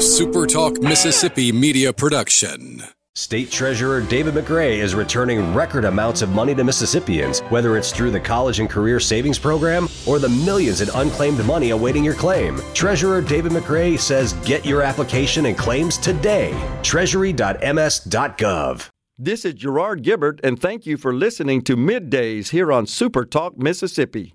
a SuperTalk Mississippi media production. State Treasurer David McRae is returning record amounts of money to Mississippians, whether it's through the College and Career Savings Program or the millions in unclaimed money awaiting your claim. Treasurer David McRae says get your application and claims today. Treasury.ms.gov. This is Gerard Gibbert, and thank you for listening to Middays here on Super Talk Mississippi.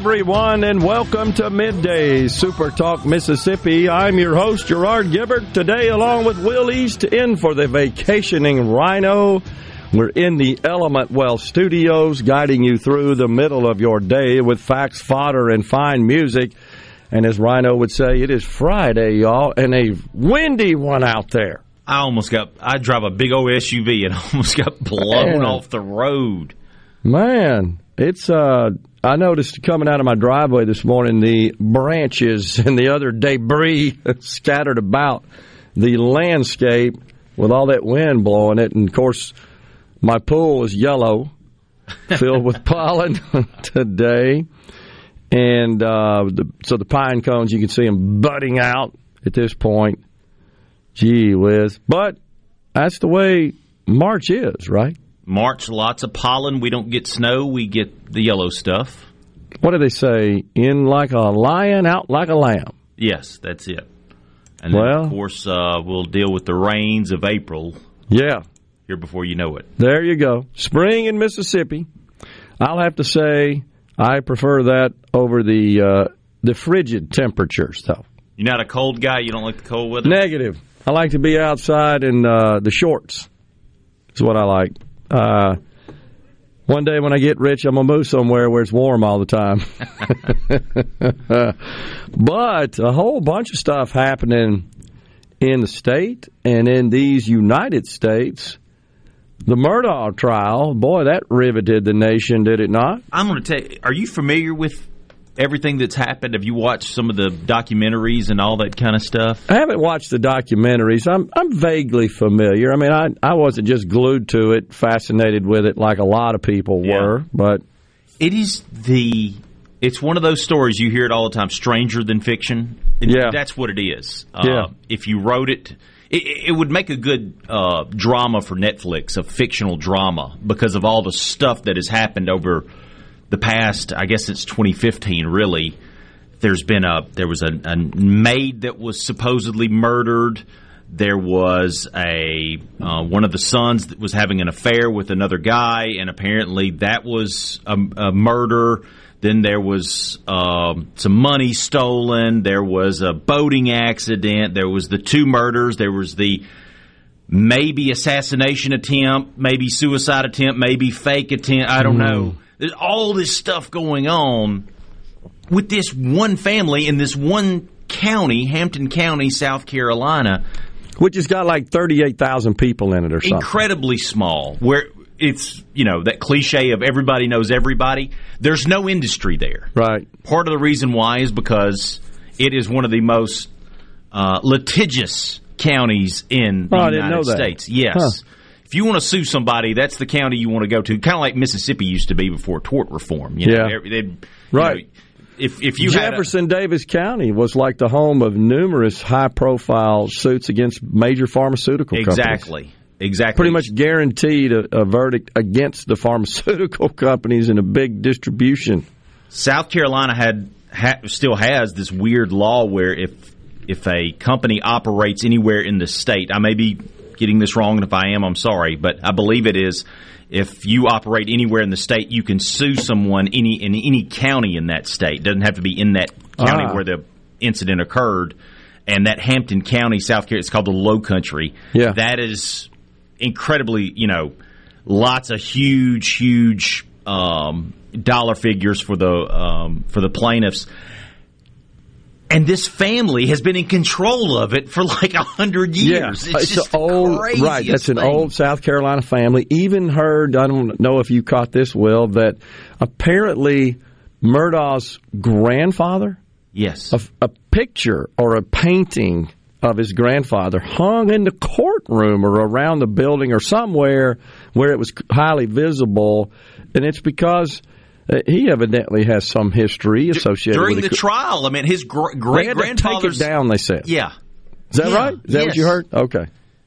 Everyone, and welcome to Midday Super Talk Mississippi. I'm your host, Gerard Gibbert. Today, along with Will East, in for the vacationing Rhino. We're in the Element Wealth studios, guiding you through the middle of your day with facts, fodder, and fine music. And as Rhino would say, it is Friday, y'all, and a windy one out there. I almost got. I drive a big old SUV and almost got blown Man. off the road. Man, it's uh I noticed coming out of my driveway this morning the branches and the other debris scattered about the landscape with all that wind blowing it. And of course my pool is yellow filled with pollen today. And uh the, so the pine cones you can see them budding out at this point. Gee whiz. But that's the way march is right March, lots of pollen. We don't get snow. We get the yellow stuff. what do they say? In like a lion, out like a lamb. Yes, that's it. And then, Well- of course, uh, we'll deal with the rains of April Yeah, here before you know it. there you go. Spring in Mississippi. I'll have to say I prefer that over the uh, the frigid temperatures, though. You're not a cold guy. You don't like the cold weather. Negative. I like to be outside in uh, the shorts. Is what I like. Uh, one day when I get rich, I'm gonna move somewhere where it's warm all the time. but a whole bunch of stuff happening in the state and in these United States. The Murdaugh trial, boy, that riveted the nation, did it not? I'm going to tell you. Are you familiar with everything that's happened? Have you watched some of the documentaries and all that kind of stuff? I haven't watched the documentaries. I'm I'm vaguely familiar. I mean, I I wasn't just glued to it, fascinated with it like a lot of people Yeah. were, but It is the. It's one of those stories you hear it all the time. Stranger than fiction. And Yeah. that's what it is. Yeah. Uh, if you wrote it, it, it would make a good uh, drama for Netflix, a fictional drama, because of all the stuff that has happened over the past. I guess it's 2015. Really, there's been a there was a, a maid that was supposedly murdered. There was a uh, one of the sons that was having an affair with another guy, and apparently that was a, a murder. Then there was um, some money stolen. There was a boating accident. There was the two murders. There was the maybe assassination attempt, maybe suicide attempt, maybe fake attempt. I don't know. There's all this stuff going on with this one family in this one county, Hampton County, South Carolina, which has got like thirty eight thousand people in it or something. incredibly small, where it's, you know, that cliche of everybody knows everybody. There's no industry there. Right. Part of the reason why is because it is one of the most uh, litigious counties in the Oh, didn't United. States. Yes. Huh. If you want to sue somebody, that's the county you want to go to. Kind of like Mississippi used to be before tort reform. You know, Yeah. They'd- you Right. know, if if you had a- Jefferson Davis County was like the home of numerous high profile suits against major pharmaceutical companies. exactly, exactly, Pretty much guaranteed a, a verdict against the pharmaceutical companies and a big distribution. South Carolina had ha, still has this weird law where if if a company operates anywhere in the state, I may be getting this wrong, and if I am, I'm sorry, but I believe it is. If you operate anywhere in the state, you can sue someone any in any county in that state. Doesn't have to be in that county Ah. where the incident occurred. And that Hampton County, South Carolina, it's called the Low Country. Yeah. that is incredibly, you know, lots of huge, huge um, dollar figures for the um, for the plaintiffs. And this family has been in control of it for like a hundred years. Yeah, it's, it's an old right. That's an old South Carolina family. Even heard. I don't know if you caught this, Will. That apparently Murdaugh's grandfather. Yes, a, a picture or a painting of his grandfather hung in the courtroom or around the building or somewhere where it was highly visible, and it's because he evidently has some history associated during with the it. trial. I mean, his gr- great grandfather take it down. They said, "Yeah, is that yeah. right? Is that yes. what you heard? Okay,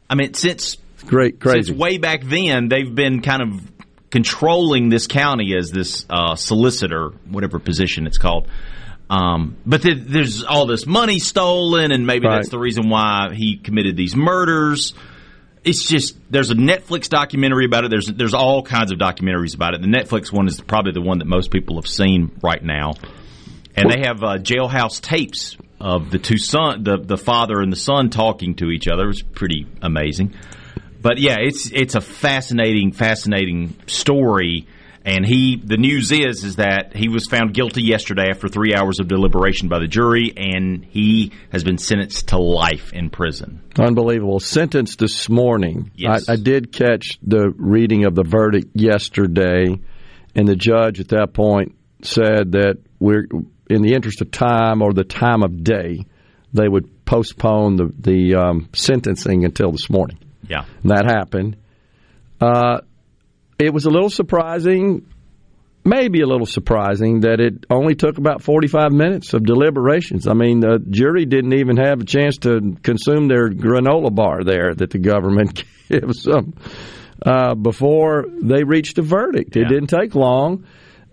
I mean, since great, crazy. Since way back then, they've been kind of controlling this county as this uh, solicitor, whatever position it's called. Um, but th- there's all this money stolen, and maybe Right. that's the reason why he committed these murders. It's just there's a Netflix documentary about it. There's there's all kinds of documentaries about it. The Netflix one is probably the one that most people have seen right now, and they have uh, jailhouse tapes of the two son, the the father and the son talking to each other. It was pretty amazing. But yeah, it's it's a fascinating, fascinating story. And he, the news is, is that he was found guilty yesterday after three hours of deliberation by the jury, and he has been sentenced to life in prison. Unbelievable. Sentence this morning. Yes. I, I did catch the reading of the verdict yesterday, and the judge at that point said that we're, in the interest of time or the time of day, they would postpone the, the um, sentencing until this morning. Yeah, And that happened. Uh, it was a little surprising, maybe a little surprising, that it only took about 45 minutes of deliberations. I mean, the jury didn't even have a chance to consume their granola bar there that the government gives them uh, before they reached a verdict. It Yeah. didn't take long.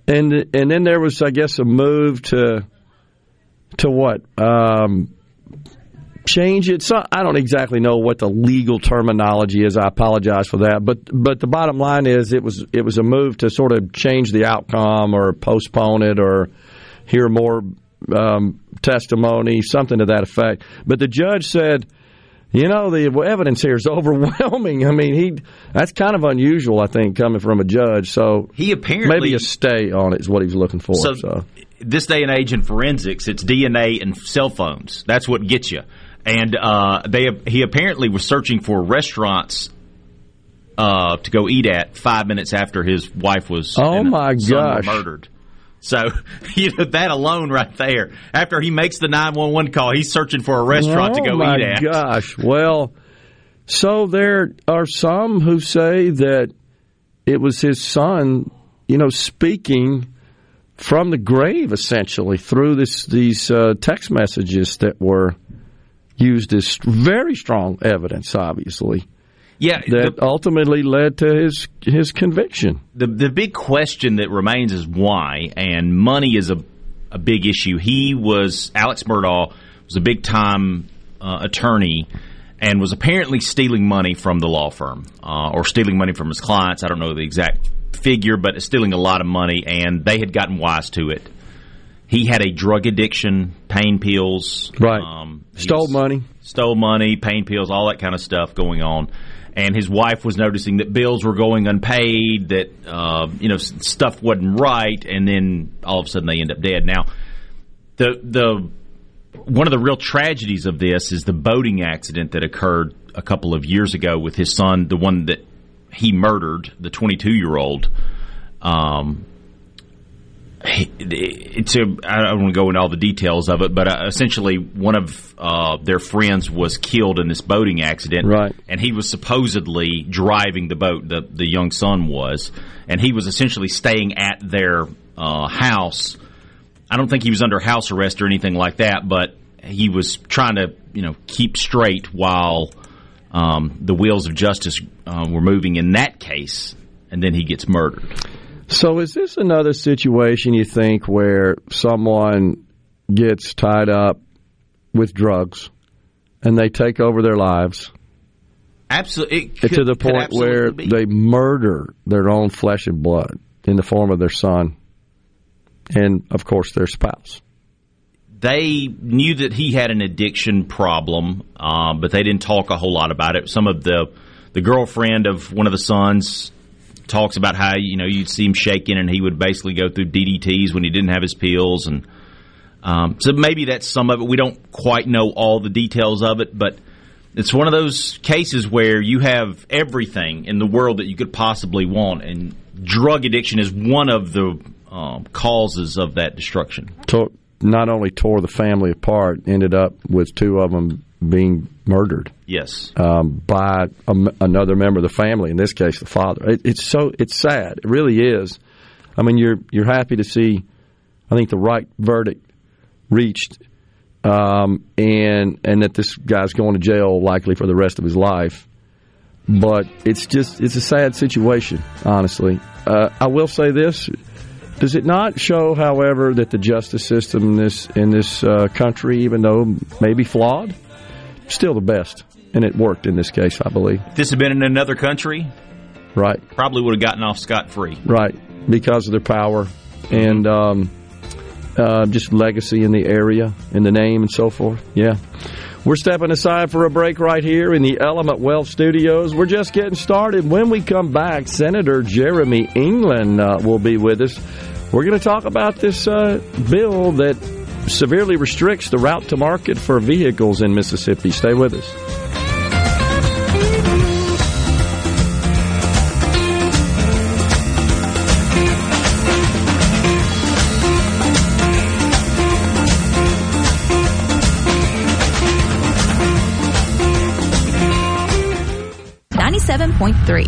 And, and then there was, I guess, a move to to what? Um, change it. So I don't exactly know what the legal terminology is. I apologize for that. But but the bottom line is it was it was a move to sort of change the outcome or postpone it or hear more um, testimony, something to that effect. But the judge said. You know the evidence here is overwhelming. I mean, he that's kind of unusual, I think, coming from a judge. So he apparently maybe a stay on it is what he was looking for. So, So, this day and age in forensics, it's DNA and cell phones. That's what gets you. And uh, they he apparently was searching for restaurants uh, to go eat at five minutes after his wife was Oh, my gosh. murdered. So you know that alone right there. After he makes the nine one one call, he's searching for a restaurant to oh go eat at. Oh gosh! Well, so there are some who say that it was his son, you know, speaking from the grave essentially through this these uh, text messages that were used as very strong evidence, obviously Yeah, that the, ultimately led to his his conviction. the the big question that remains is why, and money is a a big issue. He was Alex Murdaugh was a big time uh, attorney and was apparently stealing money from the law firm uh, or stealing money from his clients. I don't know the exact figure, but stealing a lot of money, and they had gotten wise to it. He had a drug addiction, pain pills, Right. Um, Stole money. stole money, pain pills, all that kind of stuff going on. And his wife was noticing that bills were going unpaid, that uh, you know stuff wasn't right, and then all of a sudden they end up dead. Now, the the one of the real tragedies of this is the boating accident that occurred a couple of years ago with his son, the one that he murdered, the 22 year old. Um, it's a, I don't want to go into all the details of it, but uh, essentially one of uh, their friends was killed in this boating accident, Right. And he was supposedly driving the boat. The the young son was, and he was essentially staying at their uh, house. I don't think he was under house arrest or anything like that, but he was trying to you know keep straight while um, the wheels of justice uh, were moving in that case, and then he gets murdered. So is this another situation you think where someone gets tied up with drugs and they take over their lives Absolutely, to the point where they murder their own flesh and blood in the form of their son and of course their spouse. they knew that he had an addiction problem, uh, but they didn't talk a whole lot about it. Some of the the girlfriend of one of the sons talks about how you know you'd see him shaking and he would basically go through DDTs when he didn't have his pills and um, so maybe that's some of it. We don't quite know all the details of it, but it's one of those cases where you have everything in the world that you could possibly want, and drug addiction is one of the um, causes of that destruction. Tore, not only tore the family apart, ended up with two of them being murdered. Yes, um, by a, another member of the family. In this case, the father. It, it's so it's sad. It really is. I mean, you're you're happy to see. I think the right verdict reached, um, and and that this guy's going to jail likely for the rest of his life. But it's just it's a sad situation, honestly. Uh, I will say this: does it not show, however, that the justice system in this in this uh, country, even though maybe flawed, still the best, and it worked in this case, I believe. If this had been in another country, right, probably would have gotten off scot free, right, because of their power and um, uh, just legacy in the area and the name and so forth. Yeah. We're stepping aside for a break right here in the Element Wealth Studios. We're just getting started. When we come back, Senator Jeremy England uh, will be with us. We're going to talk about this uh, bill that severely restricts the route to market for vehicles in Mississippi. Stay with us. 107.3.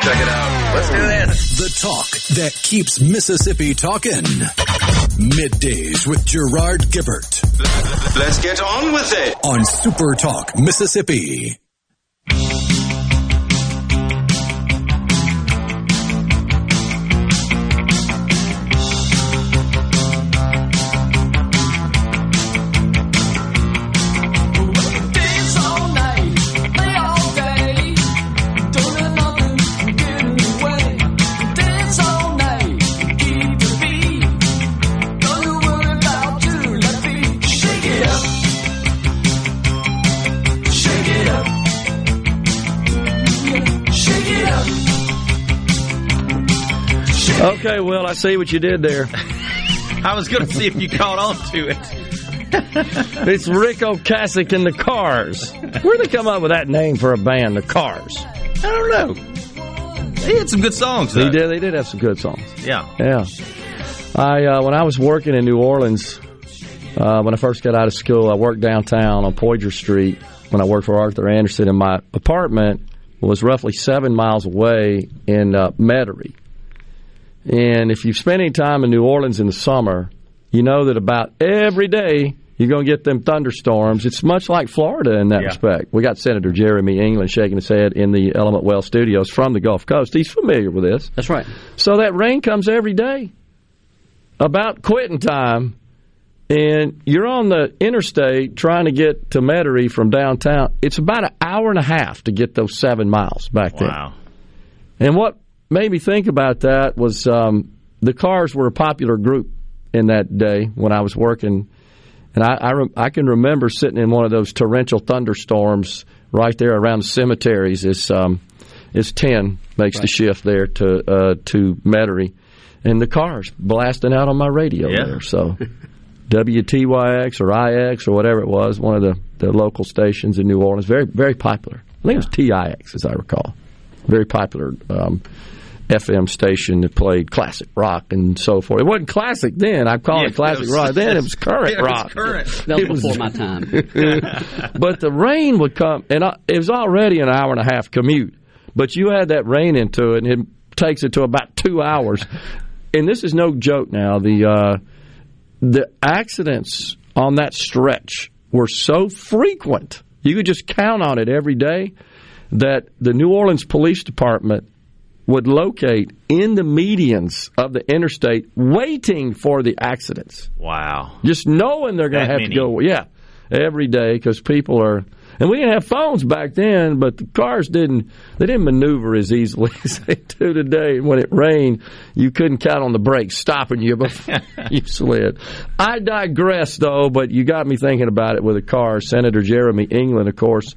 Check it out. Let's do this. The talk that keeps Mississippi talking. Middays with Gerard Gibbert. Let's get on with it. On Super Talk, Mississippi. Okay, well, I see what you did there. I was going to see if you caught on to it. it's Ric Ocasek and the Cars. Where'd they come up with that name for a band, the Cars? I don't know. They had some good songs. Though. They did. They did have some good songs. Yeah, yeah. I uh, when I was working in New Orleans, uh, when I first got out of school, I worked downtown on Poydras Street. When I worked for Arthur Andersen, and my apartment was roughly seven miles away in uh, Metairie. And if you've spent any time in New Orleans in the summer, you know that about every day you're going to get them thunderstorms. It's much like Florida in that yeah. respect. We got Senator Jeremy England shaking his head in the Element Wealth studios from the Gulf Coast. He's familiar with this. That's right. So that rain comes every day. About quitting time, and you're on the interstate trying to get to Metairie from downtown. It's about an hour and a half to get those seven miles back there. Wow. And what made me think about that was um, the Cars were a popular group in that day when I was working, and I I, re- I, can remember sitting in one of those torrential thunderstorms right there around the cemeteries. It's um, it's ten makes right. the shift there to uh, to Metairie, and the Cars blasting out on my radio yeah. there. So. WTYX or IX or whatever it was, one of the, the local stations in New Orleans, very very popular. I think it was TIX, as I recall. Very popular um, FM station that played classic rock and so forth. It wasn't classic then. I call yeah, it classic it was, rock. Then it was current yeah, rock. Was current. That was before my time. but the rain would come, and it was already an hour and a half commute. But you add that rain into it, and it takes it to about two hours. and this is no joke. Now the uh, the accidents on that stretch were so frequent. You could just count on it every day that the New Orleans Police Department would locate in the medians of the interstate waiting for the accidents. Wow. Just knowing they're going to have many. to go, yeah, every day because people are. And we didn't have phones back then, but the cars didn't. They didn't maneuver as easily as they do today. When it rained, you couldn't count on the brakes stopping you before you slid. I digress, though. But you got me thinking about it with a car. Senator Jeremy England, of course,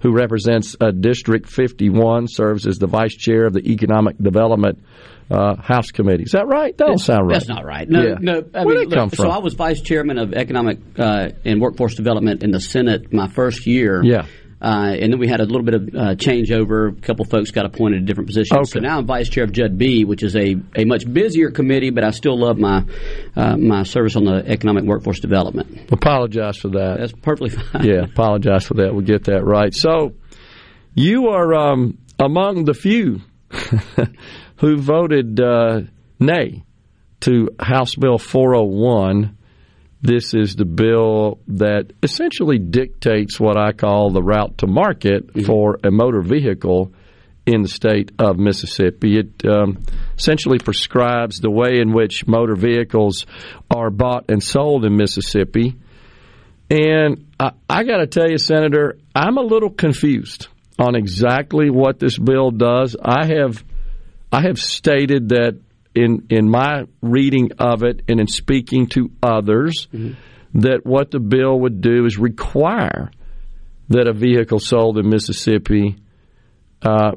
who represents uh, District 51, serves as the vice chair of the Economic Development uh, House Committee. Is that right? That don't sound right. That's not right. No, Yeah. no. I Where'd mean, look, come So? I was vice chairman of economic uh, and workforce development in the Senate my first year. Yeah. Uh, and then we had a little bit of uh, changeover. A couple folks got appointed to different positions. So now I'm vice chair of Judd B, which is a, a much busier committee, but I still love my uh, my service on the economic workforce development. Apologize for that. That's perfectly fine. yeah, apologize for that. We'll get that right. So, you are um, among the few who voted uh, nay to House Bill 401. This is the bill that essentially dictates what I call the route to market for a motor vehicle in the state of Mississippi. It um, essentially prescribes the way in which motor vehicles are bought and sold in Mississippi. And I, I got to tell you, Senator, I'm a little confused on exactly what this bill does. I have I have stated that in in my reading of it and in speaking to others that what the bill would do is require that a vehicle sold in Mississippi uh,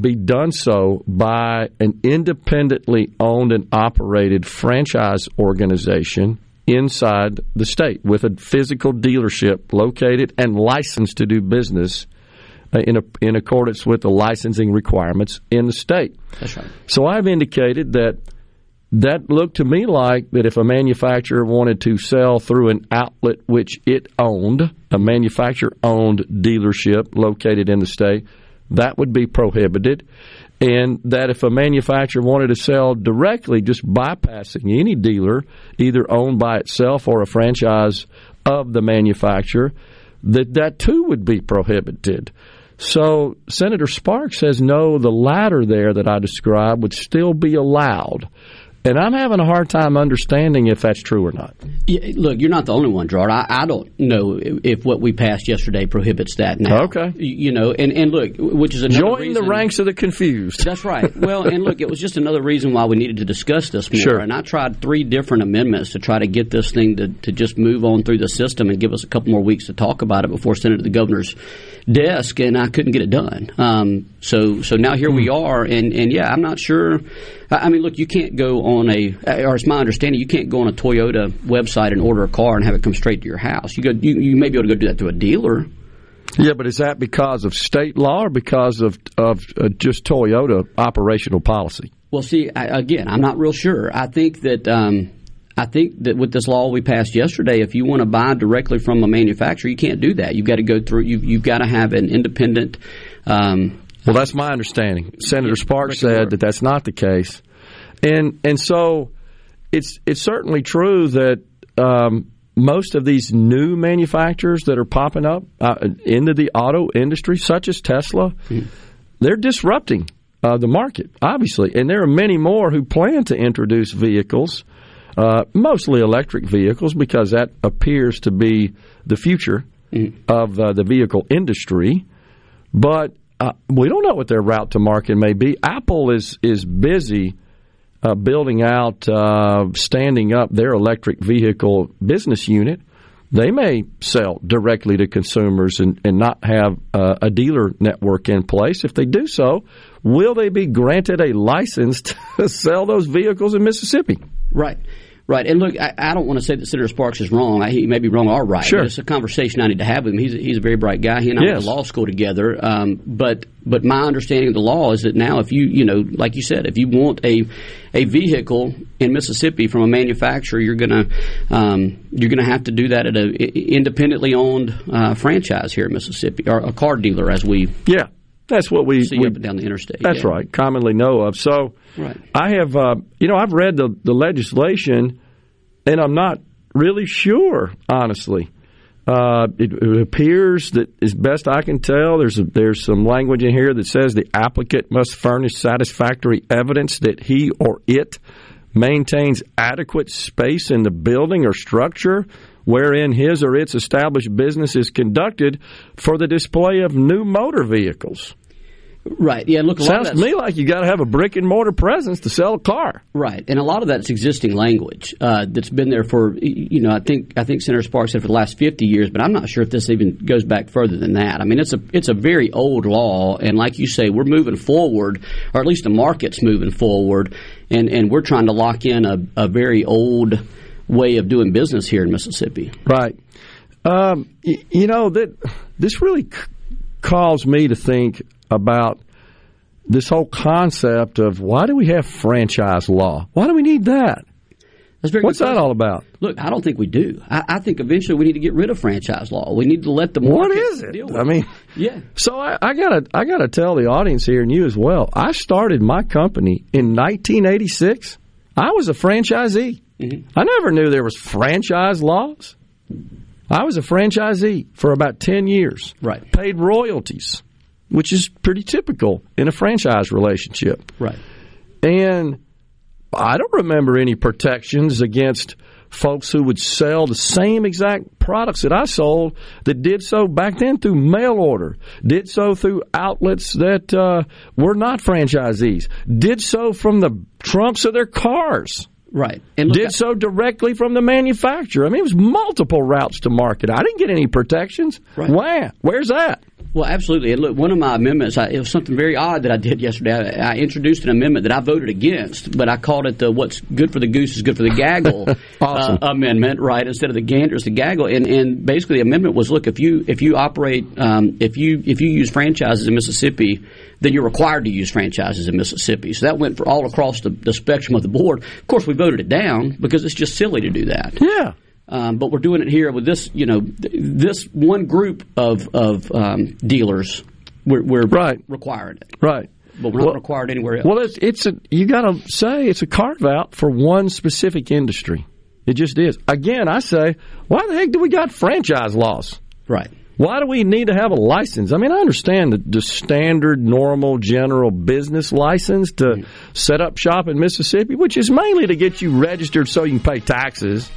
be done so by an independently owned and operated franchise organization inside the state with a physical dealership located and licensed to do business Uh, in, a, in accordance with the licensing requirements in the state. That's right. So I've indicated that that looked to me like that if a manufacturer wanted to sell through an outlet which it owned, a manufacturer owned dealership located in the state, that would be prohibited. And that if a manufacturer wanted to sell directly, just bypassing any dealer, either owned by itself or a franchise of the manufacturer, that that too would be prohibited. So Senator Sparks says no, the latter there that I described would still be allowed. And I'm having a hard time understanding if that's true or not. Yeah, look, you're not the only one, Gerard. I, I don't know if, if what we passed yesterday prohibits that now. Okay. You know, and, and look, which is another Join reason, the ranks of the confused. That's right. Well, and look, it was just another reason why we needed to discuss this more. Sure. And I tried three different amendments to try to get this thing to, to just move on through the system and give us a couple more weeks to talk about it before sending it to the governor's desk, and I couldn't get it done. Um, so, so now here Hmm. we are, and, and yeah, I'm not sure. I I mean, look, you can't go on a, or it's my understanding, you can't go on a Toyota website and order a car and have it come straight to your house. You go, you, you may be able to go do that to a dealer. Yeah, but is that because of state law or because of of uh, just Toyota operational policy? Well, see, I, again, I'm not real sure. I think that um, I think that with this law we passed yesterday, if you want to buy directly from a manufacturer, you can't do that. You've got to go through. You've, you've got to have an independent. Um, Well, that's my understanding. Senator Sparks said that that's not the case, and and so it's it's certainly true that um, most of these new manufacturers that are popping up uh, into the auto industry, such as Tesla, they're disrupting uh, the market, obviously, and there are many more who plan to introduce vehicles. Uh, mostly electric vehicles because that appears to be the future of uh, the vehicle industry. But uh, we don't know what their route to market may be. Apple is is busy uh, building out, uh, standing up their electric vehicle business unit. They may sell directly to consumers and, and not have uh, a dealer network in place. If they do so, will they be granted a license to sell those vehicles in Mississippi? right. Right, and look, I, I don't want to say that Senator Sparks is wrong. I, he may be wrong or right. Sure. It's a conversation I need to have with him. He's a, he's a very bright guy. He and I went to law school together. Um, but but my understanding of the law is that now, if you you know, like you said, if you want a a vehicle in Mississippi from a manufacturer, you're gonna um, you're gonna have to do that at a i- independently owned uh, franchise here in Mississippi, or a car dealer, as we Yeah, that's what we, see we up and down the interstate. That's Yeah. right, commonly know of. So Right. I have, uh, you know, I've read the, the legislation, and I'm not really sure, honestly. Uh, it, it appears that, as best I can tell, there's a, there's some language in here that says the applicant must furnish satisfactory evidence that he or it maintains adequate space in the building or structure wherein his or its established business is conducted for the display of new motor vehicles. Right. Yeah. Look, a lot Sounds to me like you got to have a brick and mortar presence to sell a car. Right, and a lot of that's existing language uh, that's been there for you know I think I think Senator Sparks said for the last fifty years, but I'm not sure if this even goes back further than that. I mean, it's a it's a very old law, and like you say, we're moving forward, or at least the market's moving forward, and and we're trying to lock in a, a very old way of doing business here in Mississippi. Right. Um, y- you know that this really c- calls me to think about this whole concept of why do we have franchise law? Why do we need that? That's very What's that all about? Look, I don't think we do. I, I think eventually we need to get rid of franchise law. We need to let the market What is it? deal with I mean, yeah. So I, I gotta I gotta tell the audience here and you as well. I started my company in 1986. I was a franchisee. I never knew there was franchise laws. I was a franchisee for about 10 years. Right. Paid royalties, which is pretty typical in a franchise relationship. Right. And I don't remember any protections against folks who would sell the same exact products that I sold that did so back then through mail order, did so through outlets that uh, were not franchisees, did so from the trunks of their cars. Right. And Did so directly from the manufacturer. I mean, it was multiple routes to market. I didn't get any protections. Right. Where? Where's that? Well, absolutely. And look, one of my amendments, I, it was something very odd that I did yesterday. I, I introduced an amendment that I voted against, but I called it the "What's good for the goose is good for the gaggle" Awesome. uh, amendment, right? Instead of the gander, it's the gaggle. And, and basically, the amendment was: look, if you if you operate, um, if you if you use franchises in Mississippi, then you're required to use franchises in Mississippi. So that went for all across the, the spectrum of the board. Of course, we voted it down because it's just silly to do that. Yeah. Um, but we're doing it here with this, you know, th- this one group of of um, dealers. We're, we're Right. requiring it, Right. but we're not Well- required anywhere else. Well, it's it's a you got to say it's a carve out for one specific industry. It just is. Again, I say, why the heck do we got franchise laws? right. Why do we need to have a license? I mean, I understand the, the standard, normal, general business license to mm-hmm. set up shop in Mississippi, which is mainly to get you registered so you can pay taxes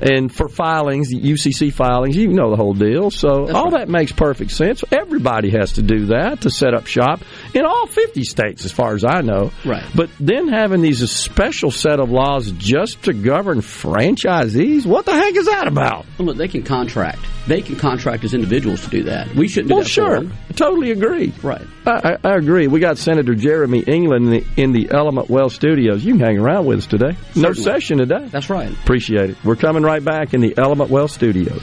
and for filings, UCC filings. You know the whole deal. So all that makes perfect sense. Everybody has to do that to set up shop in all 50 states, as far as I know. Right. But then having these special set of laws just to govern franchisees, what the heck is that about? Well, look, they can contract. They can contract as individuals to do that. We shouldn't do that. Well, that sure. I totally agree. Right. I, I, I agree. We got Senator Jeremy England in the, in the Element Wealth studios. You can hang around with us today. No session today. That's right. Appreciate it. We're coming right back in the Element Wealth studios.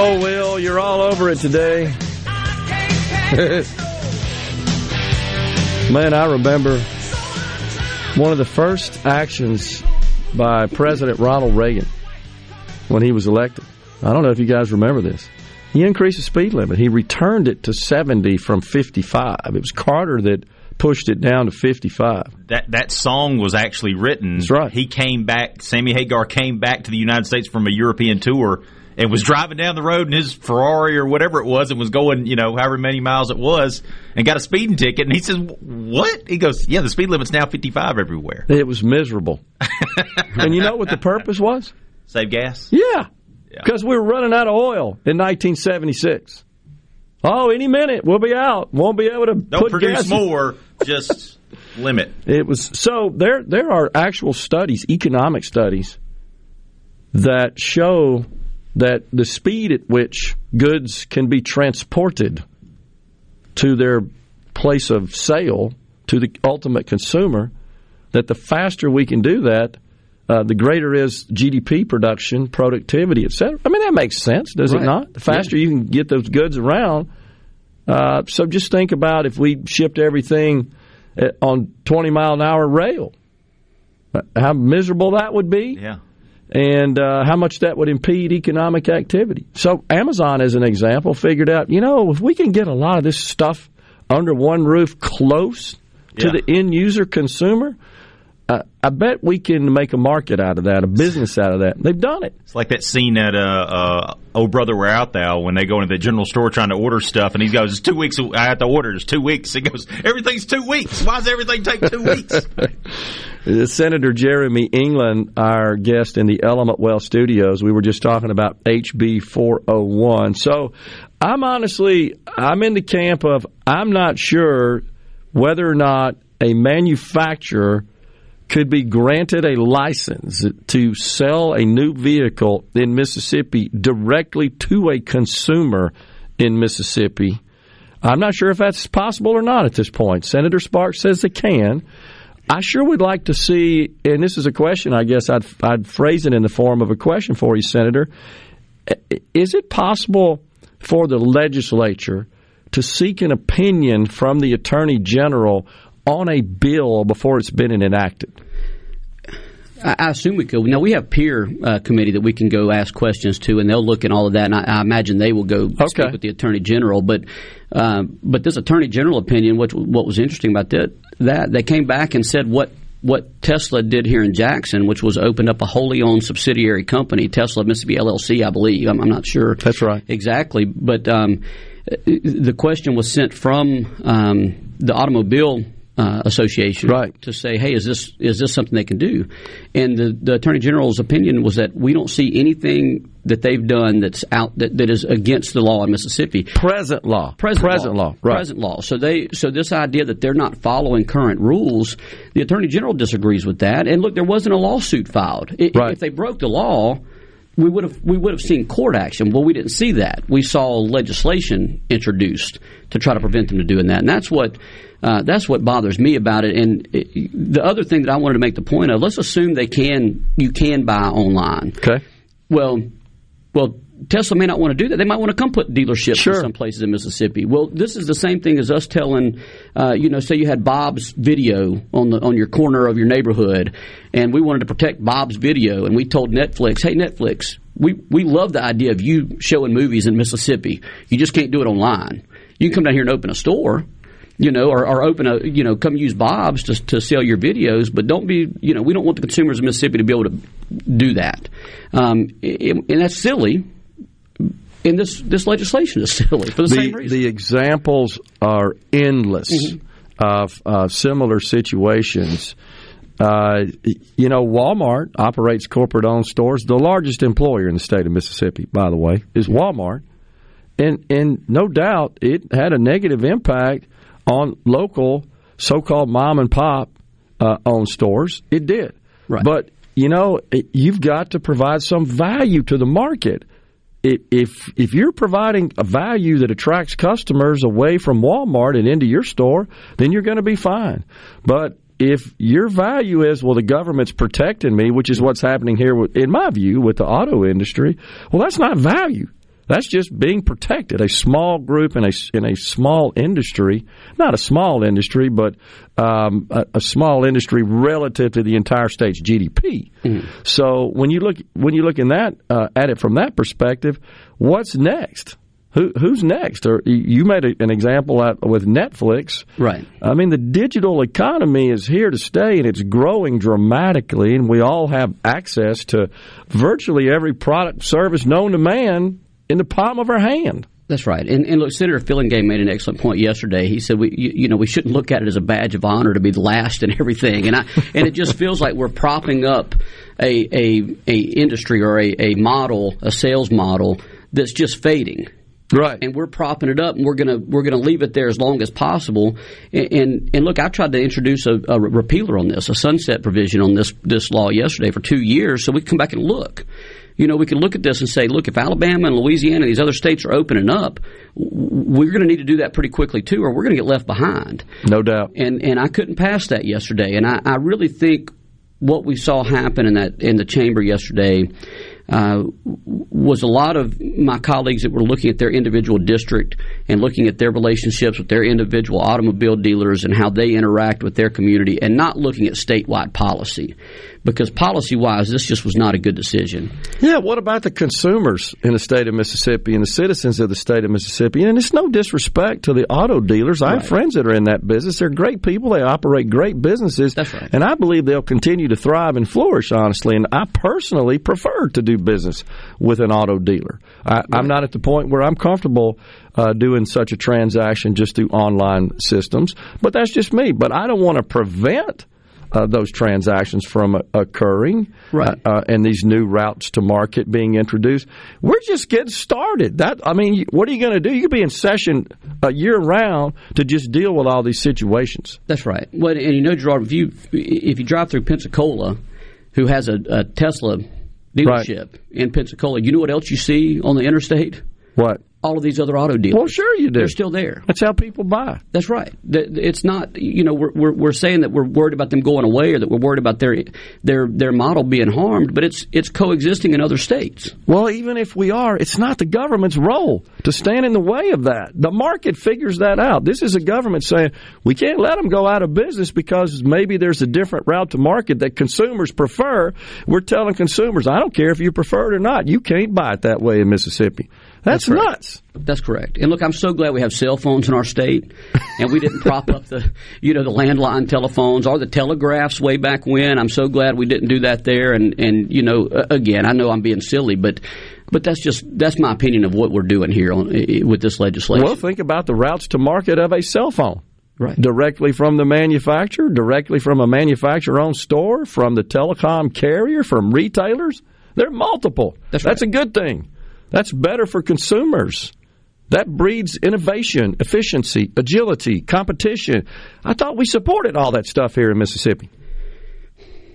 Oh, Will, you're all over it today. Man, I remember one of the first actions by President Ronald Reagan when he was elected. I don't know if you guys remember this. He increased the speed limit. He returned it to 70 from 55. It was Carter that pushed it down to 55. That that song was actually written. That's right. He came back. Sammy Hagar came back to the United States from a European tour and was driving down the road in his Ferrari or whatever it was, and was going, you know, however many miles it was, and got a speeding ticket. And he says, "What?" He goes, "Yeah, the speed limit's now 55 everywhere. It was miserable. and you know what the purpose was? Save gas." Yeah. Yeah. Because we were running out of oil in 1976. Oh, any minute we'll be out. Won't be able to Don't produce gas more. Just limit. It was so there. There are actual studies, economic studies, that show that the speed at which goods can be transported to their place of sale to the ultimate consumer, that the faster we can do that, uh, the greater is GDP production, productivity, et cetera. I mean, that makes sense, does Right. it not? The faster you can get those goods around. Uh, so just think about if we shipped everything uh, on 20 mile an hour rail, uh, how miserable that would be Yeah. And uh, how much that would impede economic activity. So Amazon, as an example, figured out, you know, if we can get a lot of this stuff under one roof, close to Yeah. the end user consumer, uh, I bet we can make a market out of that, a business out of that. They've done it. It's like that scene at uh, uh, Oh Brother, We're Out Thou when they go into the general store trying to order stuff and he goes, It's two weeks I have to order, it's two weeks. He goes, Everything's two weeks. Why does everything take two weeks? Senator Jeremy England, our guest in the Element Wealth studios, we were just talking about HB 401. So I'm honestly, I'm in the camp of I'm not sure whether or not a manufacturer could be granted a license to sell a new vehicle in Mississippi directly to a consumer in Mississippi. I'm not sure if that's possible or not at this point. Senator Sparks says it can. I sure would like to see, and this is a question, I guess I'd, I'd phrase it in the form of a question for you, Senator. Is it possible for the legislature to seek an opinion from the Attorney General on a bill before it's been enacted? I, assume we could. Now we have peer uh, committee that we can go ask questions to, and they'll look at all of that. And I, I imagine they will go speak with the attorney general. But uh, but this attorney general opinion, which what was interesting about that, that they came back and said what what Tesla did here in Jackson, which was opened up a wholly owned subsidiary company, Tesla Mississippi LLC, I believe. I'm, I'm not sure. That's right. Exactly. But um, the question was sent from um, the automobile uh, association right. to say, hey, is this is this something they can do? And the, the attorney general's opinion was that we don't see anything that they've done that's out that, that is against the law in Mississippi. Present law. Present, Present law. law. Right. Present law. So they so this idea that they're not following current rules, the attorney general disagrees with that. And look, there wasn't a lawsuit filed. I- Right. If they broke the law, we would have we would have seen court action. Well, we didn't see that. We saw legislation introduced to try to prevent them from doing that, and that's what uh, that's what bothers me about it. And it, the other thing that I wanted to make the point of: let's assume they can you can buy online. Okay. Well, well. Tesla may not want to do that. They might want to come put dealerships in some places in Mississippi. Well, this is the same thing as us telling, uh, you know, say you had Bob's video on the on your corner of your neighborhood, and we wanted to protect Bob's video, and we told Netflix, hey Netflix, we we love the idea of you showing movies in Mississippi. You just can't do it online. You can come down here and open a store, you know, or, or open a, you know, come use Bob's to, to sell your videos, but don't be, you know, we don't want the consumers of Mississippi to be able to do that. Um, and that's silly. And this, this legislation is silly for the, same reason. The examples are endless Mm-hmm. of uh, similar situations. Uh, you know, Walmart operates corporate owned stores. The largest employer in the state of Mississippi, by the way, is Walmart. And, and no doubt it had a negative impact on local so called mom and pop uh, owned stores. It did. Right. But, you know, it, you've got to provide some value to the market if if you're providing a value that attracts customers away from Walmart and into your store, then you're going to be fine. But if your value is well, the government's protecting me, which is what's happening here, in my view, with the auto industry. Well, that's not value. That's just being protected. A small group in a in a small industry, not a small industry, but um, a, a small industry relative to the entire state's GDP. So when you look when you look in that uh, at it from that perspective, what's next? Who, who's next? Or you made a, an example out with Netflix, right? I mean, the digital economy is here to stay, and it's growing dramatically, and we all have access to virtually every product service known to man in the palm of our hand. That's right. And, and look, Senator Fillingane made an excellent point yesterday. He said, we, you, you know, we shouldn't look at it as a badge of honor to be the last and everything. And I, and it just feels like we're propping up a, a, a industry or a, a model, a sales model that's just fading. Right. and we're propping it up, and we're gonna we're gonna leave it there as long as possible. And and, and look, I tried to introduce a, a repealer on this, a sunset provision on this this law yesterday for two years, so we can come back and look. You know, we can look at this and say, look, if Alabama and Louisiana and these other states are opening up, we're going to need to do that pretty quickly too, or we're going to get left behind. No doubt. And and I couldn't pass that yesterday, and I, I really think what we saw happen in that in the chamber yesterday uh, was a lot of my colleagues that were looking at their individual district and looking at their relationships with their individual automobile dealers and how they interact with their community and not looking at statewide policy because policy wise this just was not a good decision Yeah, what about the consumers in the state of Mississippi and the citizens of the state of Mississippi? And it's no disrespect to the auto dealers. I have friends that are in that business. They're great people. They operate great businesses. That's right. And I believe they'll continue to thrive and flourish, honestly. And I personally prefer to do business with an auto dealer. I, I'm not at the point where I'm comfortable uh, doing such a transaction just through online systems, but that's just me. But I don't want to prevent uh, those transactions from uh, occurring, Right. Uh, uh, and these new routes to market being introduced. We're just getting started. That I mean, what are you going to do? You could be in session uh, year round to just deal with all these situations. That's right. Well, and you know, Gerard, if you if you drive through Pensacola, who has a, a Tesla dealership in Pensacola, you know what else you see on the interstate? What? All of these other auto dealers. Well, sure you do. They're still there. That's how people buy. That's right. It's not, you know, we're, we're, we're saying that we're worried about them going away or that we're worried about their their their model being harmed, but it's it's coexisting in other states. Well, even if we are, it's not the government's role to stand in the way of that. The market figures that out. This is a government saying we can't let them go out of business because maybe there's a different route to market that consumers prefer. We're telling consumers, I don't care if you prefer it or not, you can't buy it that way in Mississippi. That's, That's nuts. That's correct. And look, I'm so glad we have cell phones in our state, and we didn't prop up the, you know, the landline telephones or the telegraphs way back when. I'm so glad we didn't do that there. And and you know, again, I know I'm being silly, but but that's just that's my opinion of what we're doing here on, with this legislation. Well, think about the routes to market of a cell phone. Right. Directly from the manufacturer, directly from a manufacturer owned store, from the telecom carrier, from retailers. There are multiple. That's That's a good thing. That's better for consumers. That breeds innovation, efficiency, agility, competition. I thought we supported all that stuff here in Mississippi.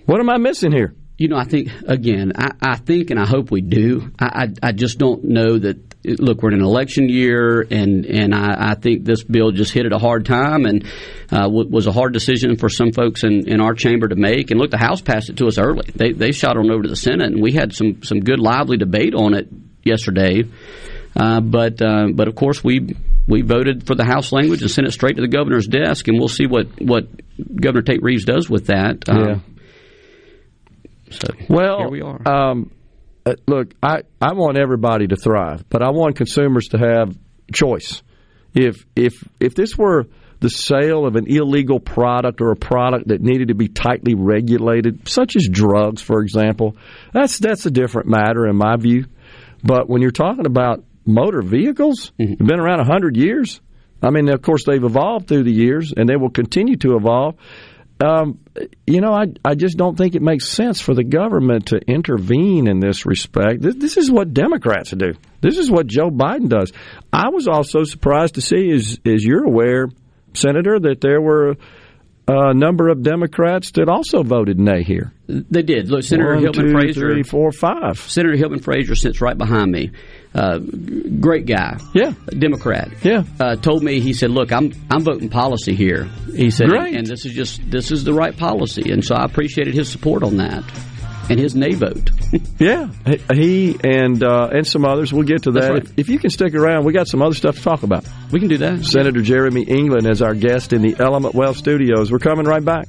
What am I missing here? You know, I think again, I, I think and I hope we do. I, I, I just don't know that. Look, we're in an election year, and and I, I think this bill just hit at a hard time, and uh, w- was a hard decision for some folks in, in our chamber to make. And look, the House passed it to us early. They they shot on over to the Senate, and we had some some good lively debate on it yesterday. Uh, but uh, but of course we we voted for the House language and sent it straight to the governor's desk, and we'll see what what Governor Tate Reeves does with that. Uh, Yeah. So Well, here we are. Um, uh, look, I, I want everybody to thrive, but I want consumers to have choice. If if if this were the sale of an illegal product or a product that needed to be tightly regulated, such as drugs, for example, that's that's a different matter in my view. But when you're talking about motor vehicles, Mm-hmm. have been around a hundred years. I mean, of course, they've evolved through the years, and they will continue to evolve. Um, you know, I I just don't think it makes sense for the government to intervene in this respect. This, this is what Democrats do. This is what Joe Biden does. I was also surprised to see, as as you're aware, Senator, that there were a number of Democrats that also voted nay here. They did. Look, Senator One, Hillman two, Frazier. three, four, five. Senator Hillman Frazier sits right behind me. Uh, great guy. Yeah. Democrat. Yeah. Uh, told me he said, "Look, I'm I'm voting policy here." He said, Great. and this is just this is the right policy, and so I appreciated his support on that and his nay vote. Yeah, he and uh, and some others. We'll get to that. Right. If, if you can stick around, we got some other stuff to talk about. we can do that. Senator Jeremy England is our guest in the Element Wealth Studios. We're coming right back.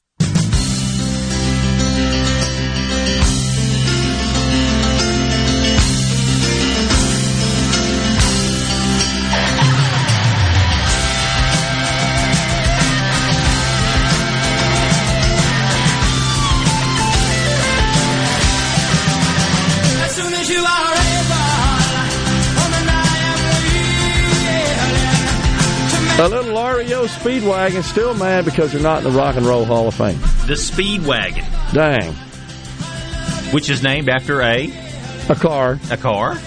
Speedwagon still mad because they're not in the Rock and Roll Hall of Fame. The Speedwagon, Dang. which is named after a A car a car.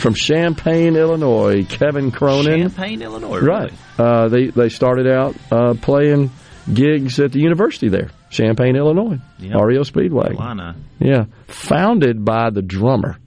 from Champaign, Illinois. Kevin Cronin. Champaign, Illinois. Right. Uh, they they started out uh, playing gigs at the university there, Champaign, Illinois. Yep. REO Speedwagon. Carolina. Yeah, founded by the drummer,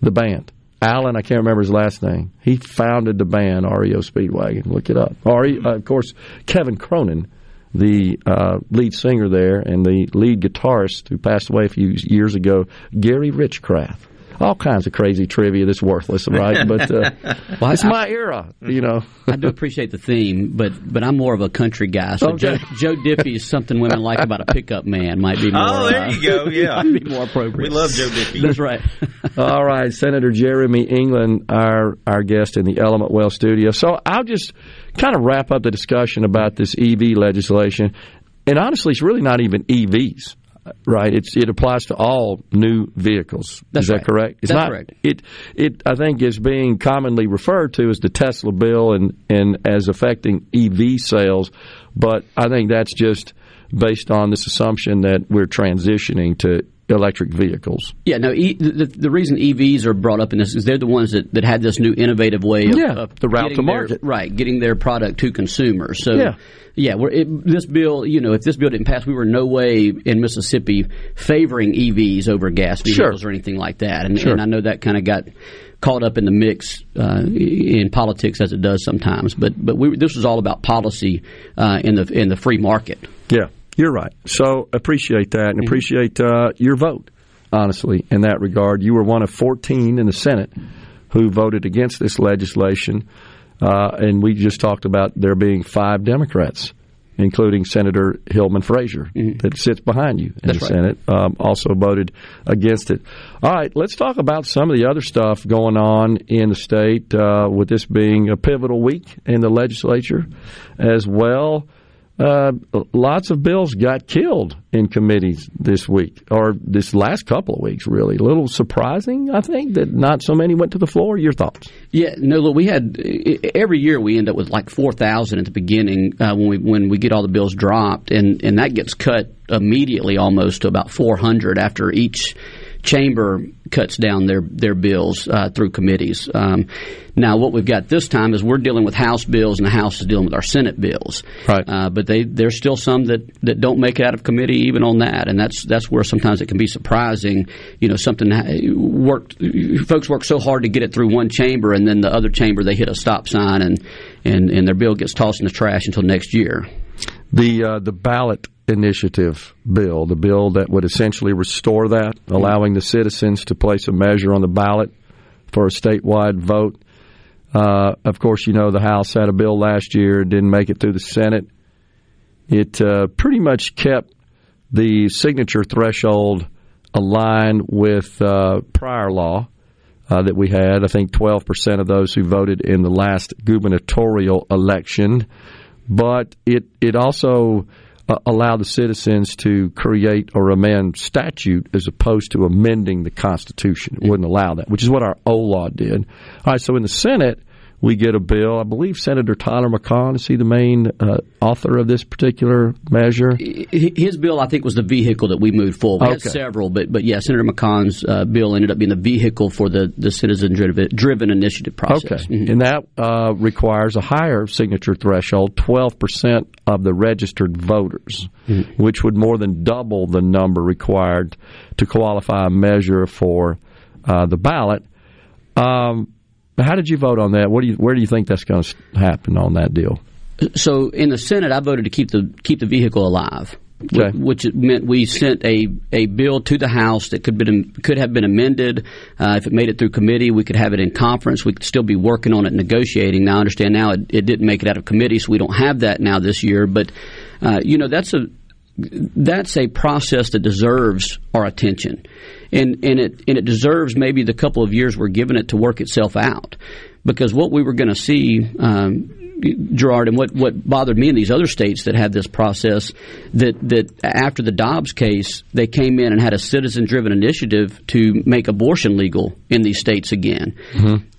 the band. Alan, I can't remember his last name. He founded the band REO Speedwagon. Look it up. RE, uh, of course, Kevin Cronin, the uh, lead singer there, and the lead guitarist who passed away a few years ago, Gary Richrath. All kinds of crazy trivia that's worthless, right? But uh, Well, it's I- my era, you know. I do appreciate the theme, but but I'm more of a country guy. So Okay. Joe, Joe Diffie is something women like about a pickup man. Might be more. Oh, there uh, you go. Yeah. might be more appropriate. We love Joe Diffie. That's right. All right, Senator Jeremy England, our our guest in the Element Wealth studio. So I'll just kind of wrap up the discussion about this EV legislation. And honestly, it's really not even EVs, right? It's it applies to all new vehicles. That's is that right. correct? It's That's not. correct. It it I think is being commonly referred to as the Tesla bill and and as affecting EV sales, but I think that's just based on this assumption that we're transitioning to electric vehicles. Yeah, no. E, the, the reason EVs are brought up in this is they're the ones that, that had this new innovative way of, Yeah, of the route getting to their- market. right? Getting their product to consumers. So Yeah. yeah, we're, it, this bill, you know, if this bill didn't pass, we were no way in Mississippi favoring EVs over gas vehicles Sure. or anything like that. And, Sure. and I know that kind of got caught up in the mix uh, in politics as it does sometimes. But but we, this was all about policy uh, in the in the free market. Yeah, you're right. So appreciate that and appreciate uh, your vote, honestly, in that regard. You were one of 14 in the Senate who voted against this legislation, uh, and we just talked about there being five Democrats, including Senator Hillman Frazier, that sits behind you in That's the right. Senate, um, also voted against it. All right, let's talk about some of the other stuff going on in the state uh, with this being a pivotal week in the legislature as well. Uh, lots of bills got killed in committees this week, or this last couple of weeks, really. A little surprising, I think, that not so many went to the floor. Your thoughts? Yeah, no. Look, we had every year we end up with like four thousand at the beginning uh, when we when we get all the bills dropped, and and that gets cut immediately almost to about four hundred after each chamber cuts down their their bills uh, through committees. Um, now, what we've got this time is we're dealing with House bills, and the House is dealing with our Senate bills. Right. Uh, but they there's still some that, that don't make it out of committee even on that, and that's that's where sometimes it can be surprising. You know, something worked. Folks work so hard to get it through one chamber, and then the other chamber they hit a stop sign, and and, and their bill gets tossed in the trash until next year. The uh, the ballot initiative bill, the bill that would essentially restore that, allowing the citizens to place a measure on the ballot for a statewide vote. Uh, of course, you know the House had a bill last year, didn't make it through the Senate. It uh, pretty much kept the signature threshold aligned with uh, prior law uh, that we had. I think 12% of those who voted in the last gubernatorial election. But it, it also uh, allowed the citizens to create or amend statute as opposed to amending the Constitution. It wouldn't allow that, which is what our old law did. All right, so in the Senate, we get a bill. I believe Senator Tyler McCaughn is he the main uh, author of this particular measure? His bill, I think, was the vehicle that we moved forward. We had Okay. several, but but yeah, Senator McCaughn's uh, bill ended up being the vehicle for the the citizen driven initiative process. Okay, and that uh, requires a higher signature threshold, twelve percent of the registered voters, which would more than double the number required to qualify a measure for uh, the ballot. Um, how did you vote on that? What do you, where do you think that's going to happen on that deal? So in the Senate, I voted to keep the keep the vehicle alive. Okay. which meant we sent a, a bill to the House that could been could have been amended. Uh, if it made it through committee, we could have it in conference. We could still be working on it, negotiating. Now, I understand now it, it didn't make it out of committee, so we don't have that now this year. But uh, you know, that's a that's a process that deserves our attention, and and it and it deserves maybe the couple of years we're giving it to work itself out, because what we were going to see. Um, Gerard, and what, what bothered me in these other states that had this process, that, that after the Dobbs case, they came in and had a citizen driven initiative to make abortion legal in these states again.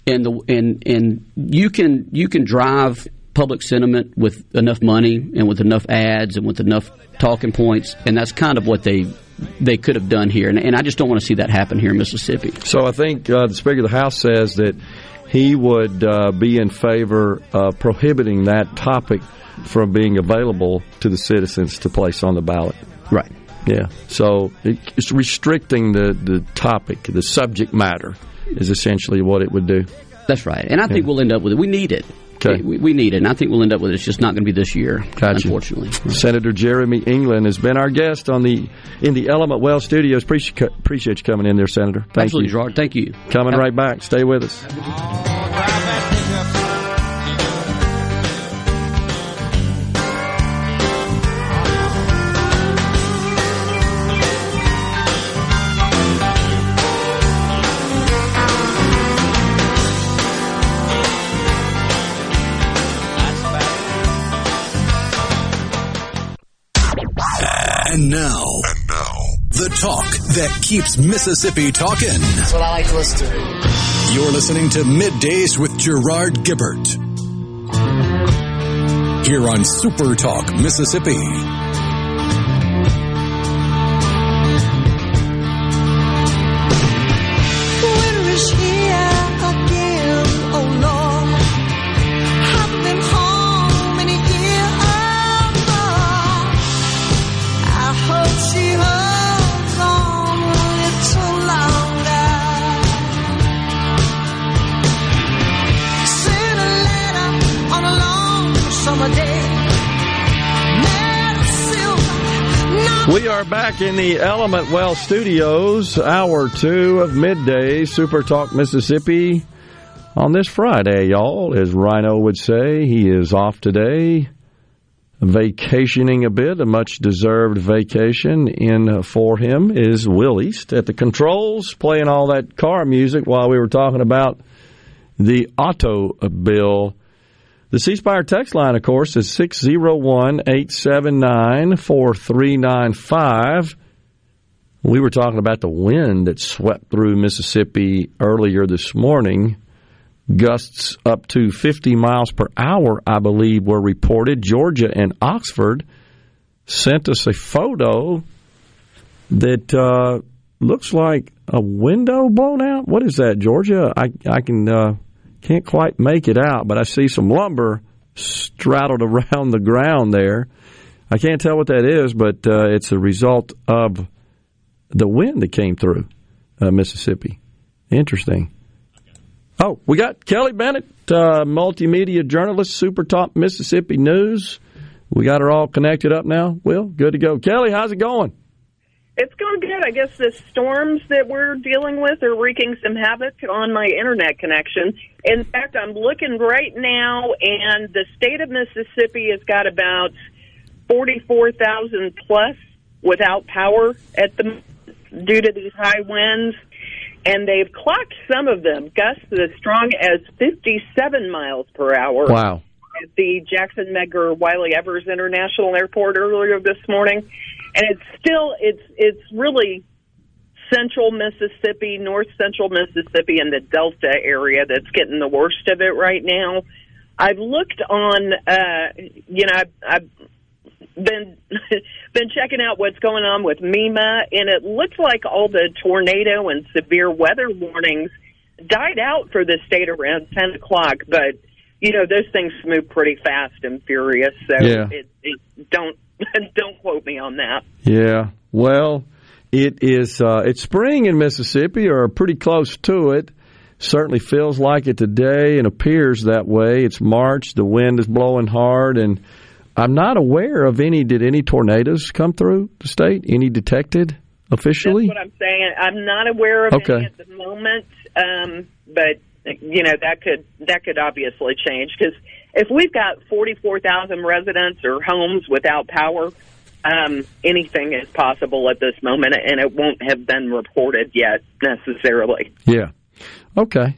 And the and and you can you can drive public sentiment with enough money and with enough ads and with enough talking points, and that's kind of what they they could have done here. And, and I just don't want to see that happen here in Mississippi. So I think uh, the Speaker of the House says that he would uh, be in favor of prohibiting that topic from being available to the citizens to place on the ballot. Right. Yeah. So it's restricting the, the topic, the subject matter, is essentially what it would do. That's right. And I think we'll end up with it. We need it. Okay. We, we need it, and I think we'll end up with it. It's just not going to be this year, Gotcha. unfortunately. Senator Jeremy England has been our guest on the in the Element Wealth Studios. Appreciate, appreciate you coming in there, Senator. Thank Absolutely, you. Gerard. Thank you. Coming right back. Stay with us. And now, the talk that keeps Mississippi talking. That's what I like to listen to. You're listening to Middays with Gerard Gibert. Here on Super Talk, Mississippi. Back in the Element Wealth Studios, hour two of midday, Super Talk Mississippi. On this Friday, y'all, as Rhino would say, he is off today, vacationing a bit, a much deserved vacation in for him is Will East at the controls, playing all that car music while we were talking about the auto bill. The C Spire text line, of course, is 601 879 4395. We were talking about the wind that swept through Mississippi earlier this morning. Gusts up to 50 miles per hour, I believe, were reported. Georgia and Oxford sent us a photo that uh, looks like a window blown out. What is that, Georgia? I, I can uh, can't quite make it out, but I see some lumber straddled around the ground there. I can't tell what that is, but uh, it's a result of the wind that came through uh, Mississippi. Interesting. Oh, we got Kelly Bennett, uh, multimedia journalist, Super Talk Mississippi News. We got her all connected up now. Will, good to go. Kelly, how's it going? It's going good. I guess the storms that we're dealing with are wreaking some havoc on my internet connection. In fact, I'm looking right now, and the state of Mississippi has got about 44,000 plus without power at the due to these high winds. And they've clocked some of them gusts as strong as 57 miles per hour Wow. at the Jackson Medgar Wiley Evers International Airport earlier this morning, and it's still it's it's really central Mississippi, north central Mississippi, and the Delta area that's getting the worst of it right now. I've looked on, uh, you know, I've, I've been been checking out what's going on with MEMA, and it looks like all the tornado and severe weather warnings died out for the state around ten o'clock. But you know, those things move pretty fast and furious, so Yeah. it, it, don't don't quote me on that. Yeah. Well, it is. Uh, it's spring in Mississippi, or pretty close to it. Certainly feels like it today, and appears that way. It's March. The wind is blowing hard, and I'm not aware of any. Did any tornadoes come through the state? Any detected officially? That's what I'm saying. I'm not aware of Okay. any at the moment, um, but you know that could that could obviously change because if we've got 44,000 residents or homes without power, um, anything is possible at this moment, and it won't have been reported yet necessarily. Yeah. Okay.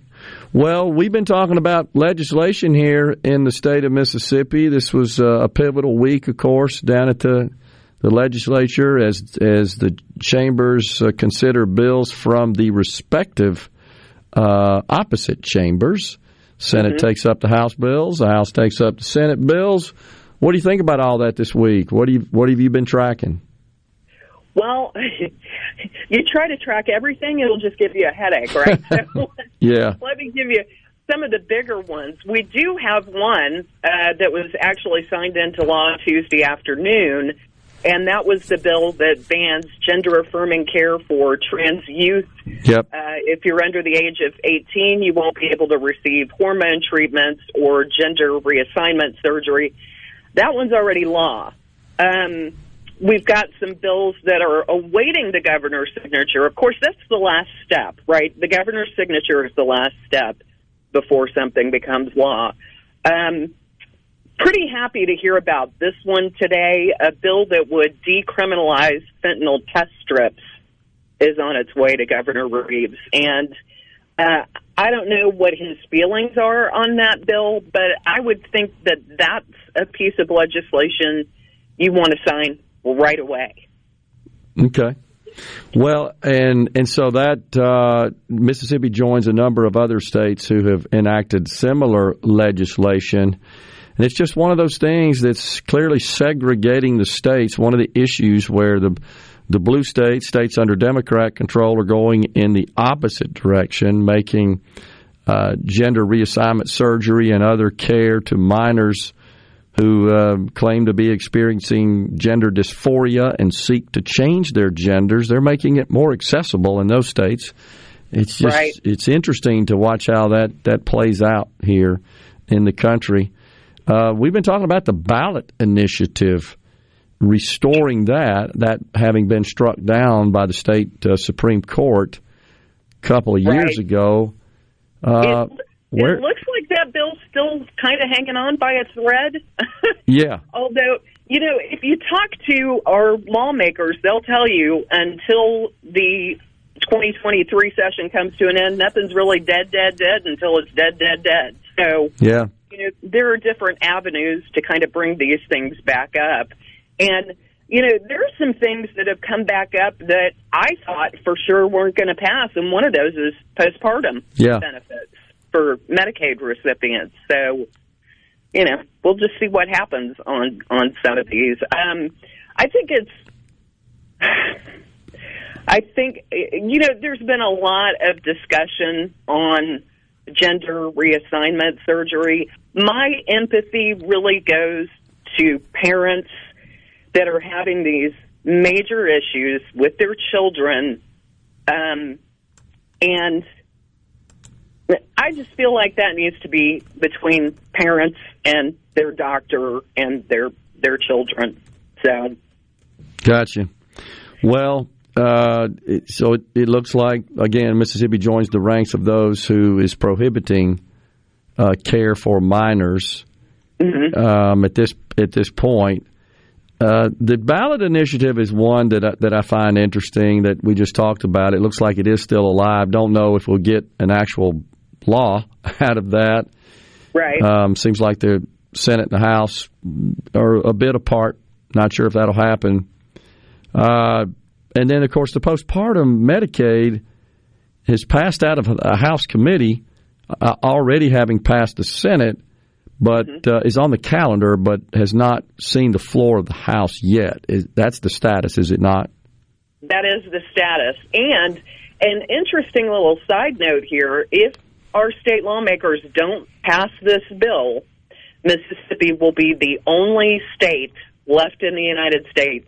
Well, we've been talking about legislation here in the state of Mississippi. This was uh, a pivotal week, of course, down at the the legislature as as the chambers uh, consider bills from the respective uh, opposite chambers. Senate takes up the House bills. The House takes up the Senate bills. What do you think about all that this week? What do you what have you been tracking? Well, you try to track everything, it'll just give you a headache, right? so, Yeah. let me give you some of the bigger ones. We do have one uh, that was actually signed into law Tuesday afternoon, and that was the bill that bans gender affirming care for trans youth. Yep. Uh, if you're under the age of 18, you won't be able to receive hormone treatments or gender reassignment surgery. That one's already law. Um, we've got some bills that are awaiting the governor's signature. Of course, that's the last step, right? The governor's signature is the last step before something becomes law. Um, pretty happy to hear about this one today. A bill that would decriminalize fentanyl test strips is on its way to Governor Reeves. And uh, I don't know what his feelings are on that bill, but I would think that that's a piece of legislation you want to sign right away. Okay. Well, and and so that uh, Mississippi joins a number of other states who have enacted similar legislation, and it's just one of those things that's clearly segregating the states. One of the issues where the the blue states, states under Democrat control, are going in the opposite direction, making uh, gender reassignment surgery and other care to minors who uh, claim to be experiencing gender dysphoria and seek to change their genders. They're making it more accessible in those states. It's just Right. it's interesting to watch how that that plays out here in the country. Uh, we've been talking about the ballot initiative, restoring that that having been struck down by the state uh, supreme court a couple of years Right. ago. Uh, it, where- it looks like that bill's still kind of hanging on by a thread. yeah, Although, you know, if you talk to our lawmakers, they'll tell you until the 2023 session comes to an end, nothing's really dead, dead, dead until it's dead, dead, dead. So, yeah. You know, there are different avenues to kind of bring these things back up. And, you know, there are some things that have come back up that I thought for sure weren't going to pass, and one of those is postpartum Yeah. benefits for Medicaid recipients. So, you know, we'll just see what happens on on some of these. Um, I think it's. I think you know there's been a lot of discussion on gender reassignment surgery. My empathy really goes to parents that are having these major issues with their children, um, and I just feel like that needs to be between parents and their doctor and their their children. So Gotcha. Well, uh, it, so it, it looks like again Mississippi joins the ranks of those who is prohibiting uh, care for minors um, at this at this point. Uh, the ballot initiative is one that I, that I find interesting that we just talked about. It looks like it is still alive. Don't know if we'll get an actual law out of that. right. Um, seems like the Senate and the House are a bit apart. Not sure if that'll happen. Uh, and then, of course, the postpartum Medicaid has passed out of a House committee, uh, already having passed the Senate, but uh, is on the calendar, but has not seen the floor of the House yet. Is, that's the status, is it not? That is the status. And an interesting little side note here if our state lawmakers don't pass this bill, Mississippi will be the only state left in the United States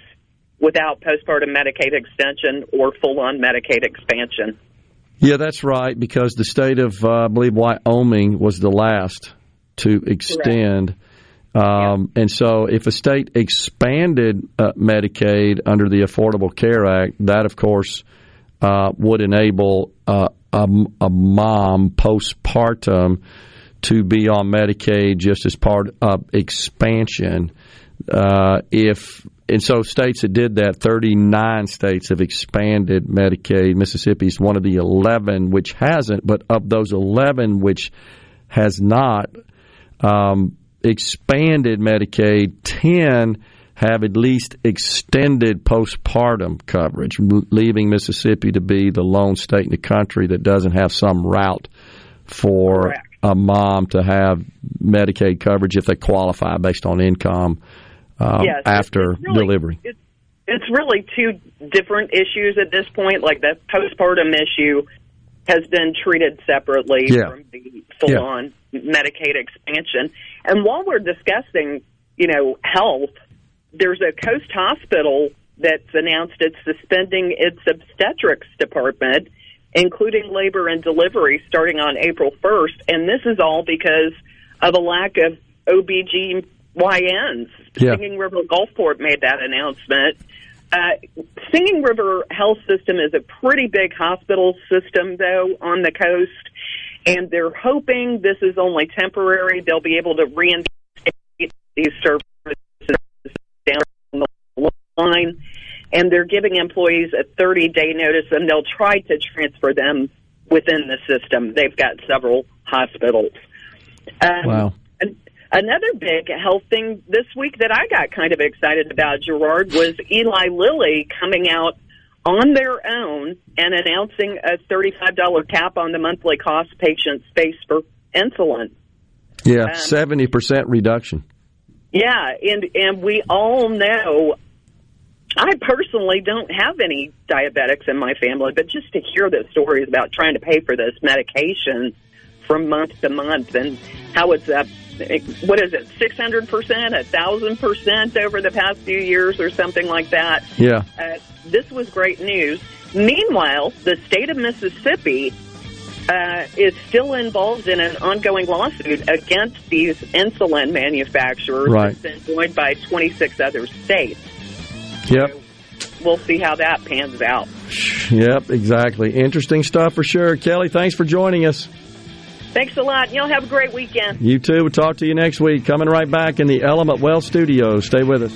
without postpartum Medicaid extension or full on Medicaid expansion. Yeah, that's right, because the state of, uh, I believe, Wyoming was the last to extend. Um, And so, if a state expanded uh, Medicaid under the Affordable Care Act, that of course uh, would enable uh, a, a mom postpartum to be on Medicaid just as part of expansion. Uh, if and so states that did that, 39 states have expanded Medicaid. Mississippi is one of the 11 which hasn't, but of those 11 which has not um, expanded Medicaid, 10 have at least extended postpartum coverage, leaving Mississippi to be the lone state in the country that doesn't have some route for Correct. a mom to have Medicaid coverage if they qualify based on income um, Yes, after it's really- delivery. It's, it's really two different issues at this point. Like the postpartum issue has been treated separately Yeah. from the full-on Medicaid expansion. And while we're discussing, you know, health, there's a Coast Hospital that's announced it's suspending its obstetrics department, including labor and delivery, starting on April 1st. And this is all because of a lack of OBGYNs. Yeah. Singing River Gulfport made that announcement. Uh, Singing River Health System is a pretty big hospital system, though, on the coast, and they're hoping this is only temporary. They'll be able to reinstate these services down the line, and they're giving employees a 30 day notice, and they'll try to transfer them within the system. They've got several hospitals. Um, Wow. An- Another big health thing this week that I got kind of excited about, Gerard, was Eli Lilly coming out on their own and announcing a $35 cap on the monthly cost patients face for insulin. Yeah, Um, 70% reduction. Yeah, and and we all know. I personally don't have any diabetics in my family, but just to hear the stories about trying to pay for this medication from month to month and how it's up, what is it, six hundred percent, a thousand percent over the past few years, or something like that. Yeah. Uh, this was great news. Meanwhile, the state of Mississippi uh, is still involved in an ongoing lawsuit against these insulin manufacturers. Right. It's been joined by 26 other states. Yep. We'll see how that pans out. Yep, exactly. Interesting stuff for sure. Kelly, thanks for joining us. Thanks a lot. Y'all have a great weekend. You too. We'll talk to you next week. Coming right back in the Element Wealth studio. Stay with us.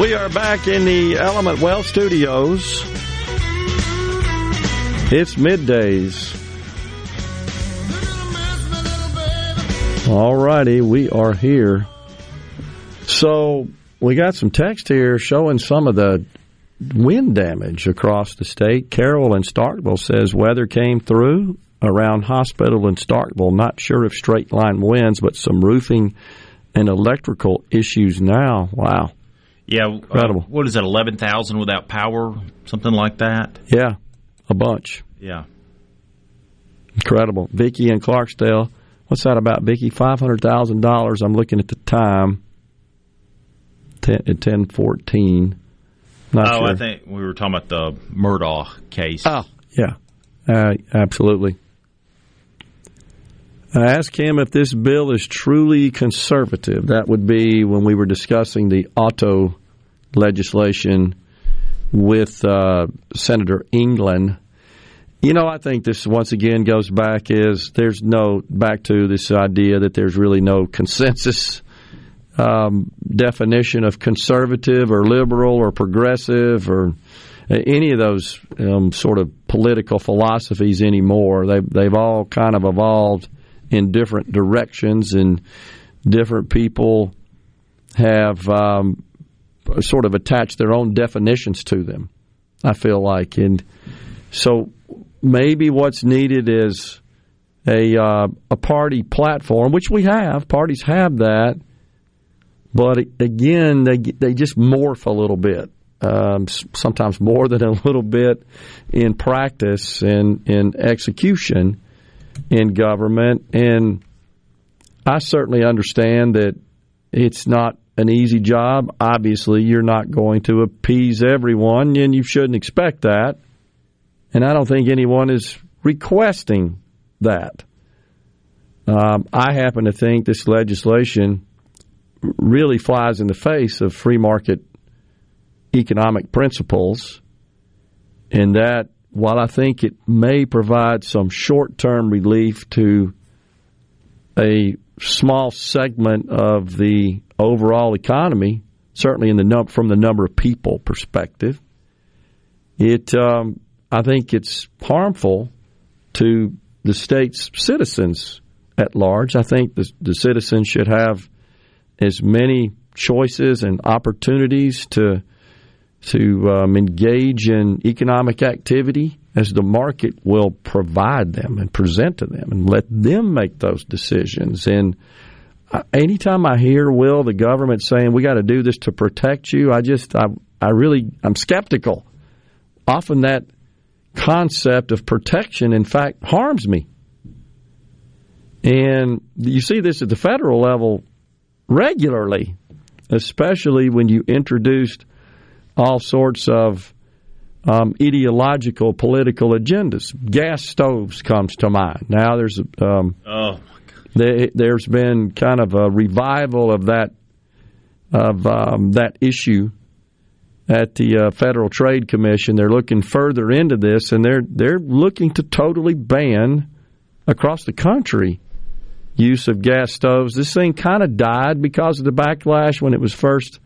We are back in the Element Wealth studios. It's middays. All righty, we are here. So we got some text here showing some of the wind damage across the state. Carol in Starkville says weather came through around hospital in Starkville. Not sure if straight line winds, but some roofing and electrical issues now. Wow. Yeah, uh, Incredible. what is it? Eleven thousand without power, something like that. Yeah, a bunch. Yeah. Incredible. Vicky in Clarksdale. What's that about, Vicky? Five hundred thousand dollars. I'm looking at the time. Ten at ten fourteen. Not oh, sure. I think we were talking about the Murdaugh case. Oh, yeah, uh, absolutely. I asked him if this bill is truly conservative. That would be when we were discussing the auto legislation with uh, Senator England. You know, I think this once again goes back is there's no back to this idea that there's really no consensus um, definition of conservative or liberal or progressive or any of those um, sort of political philosophies anymore. They they've all kind of evolved in different directions, and different people have um, sort of attach their own definitions to them. I feel like, and so maybe what's needed is a uh, a party platform, which we have. Parties have that, but again, they they just morph a little bit. Um, sometimes more than a little bit in practice and in execution in government. And I certainly understand that it's not an easy job. Obviously, you're not going to appease everyone, and you shouldn't expect that. And I don't think anyone is requesting that. Um, I happen to think this legislation really flies in the face of free market economic principles, in that while I think it may provide some short term relief to a small segment of the overall economy, certainly in the num- from the number of people perspective, it um, I think it's harmful to the state's citizens at large. I think the, the citizens should have as many choices and opportunities to to um, engage in economic activity as the market will provide them and present to them, and let them make those decisions. And anytime I hear Will the government saying we got to do this to protect you, I just I I really I'm skeptical. Often that concept of protection, in fact, harms me. And you see this at the federal level regularly, especially when you introduced all sorts of um, ideological political agendas. Gas stoves comes to mind. Now there's um, oh there, has been kind of a revival of that of um, that issue at the uh, Federal Trade Commission. They're looking further into this, and they're they're looking to totally ban across the country use of gas stoves. This thing kind of died because of the backlash when it was first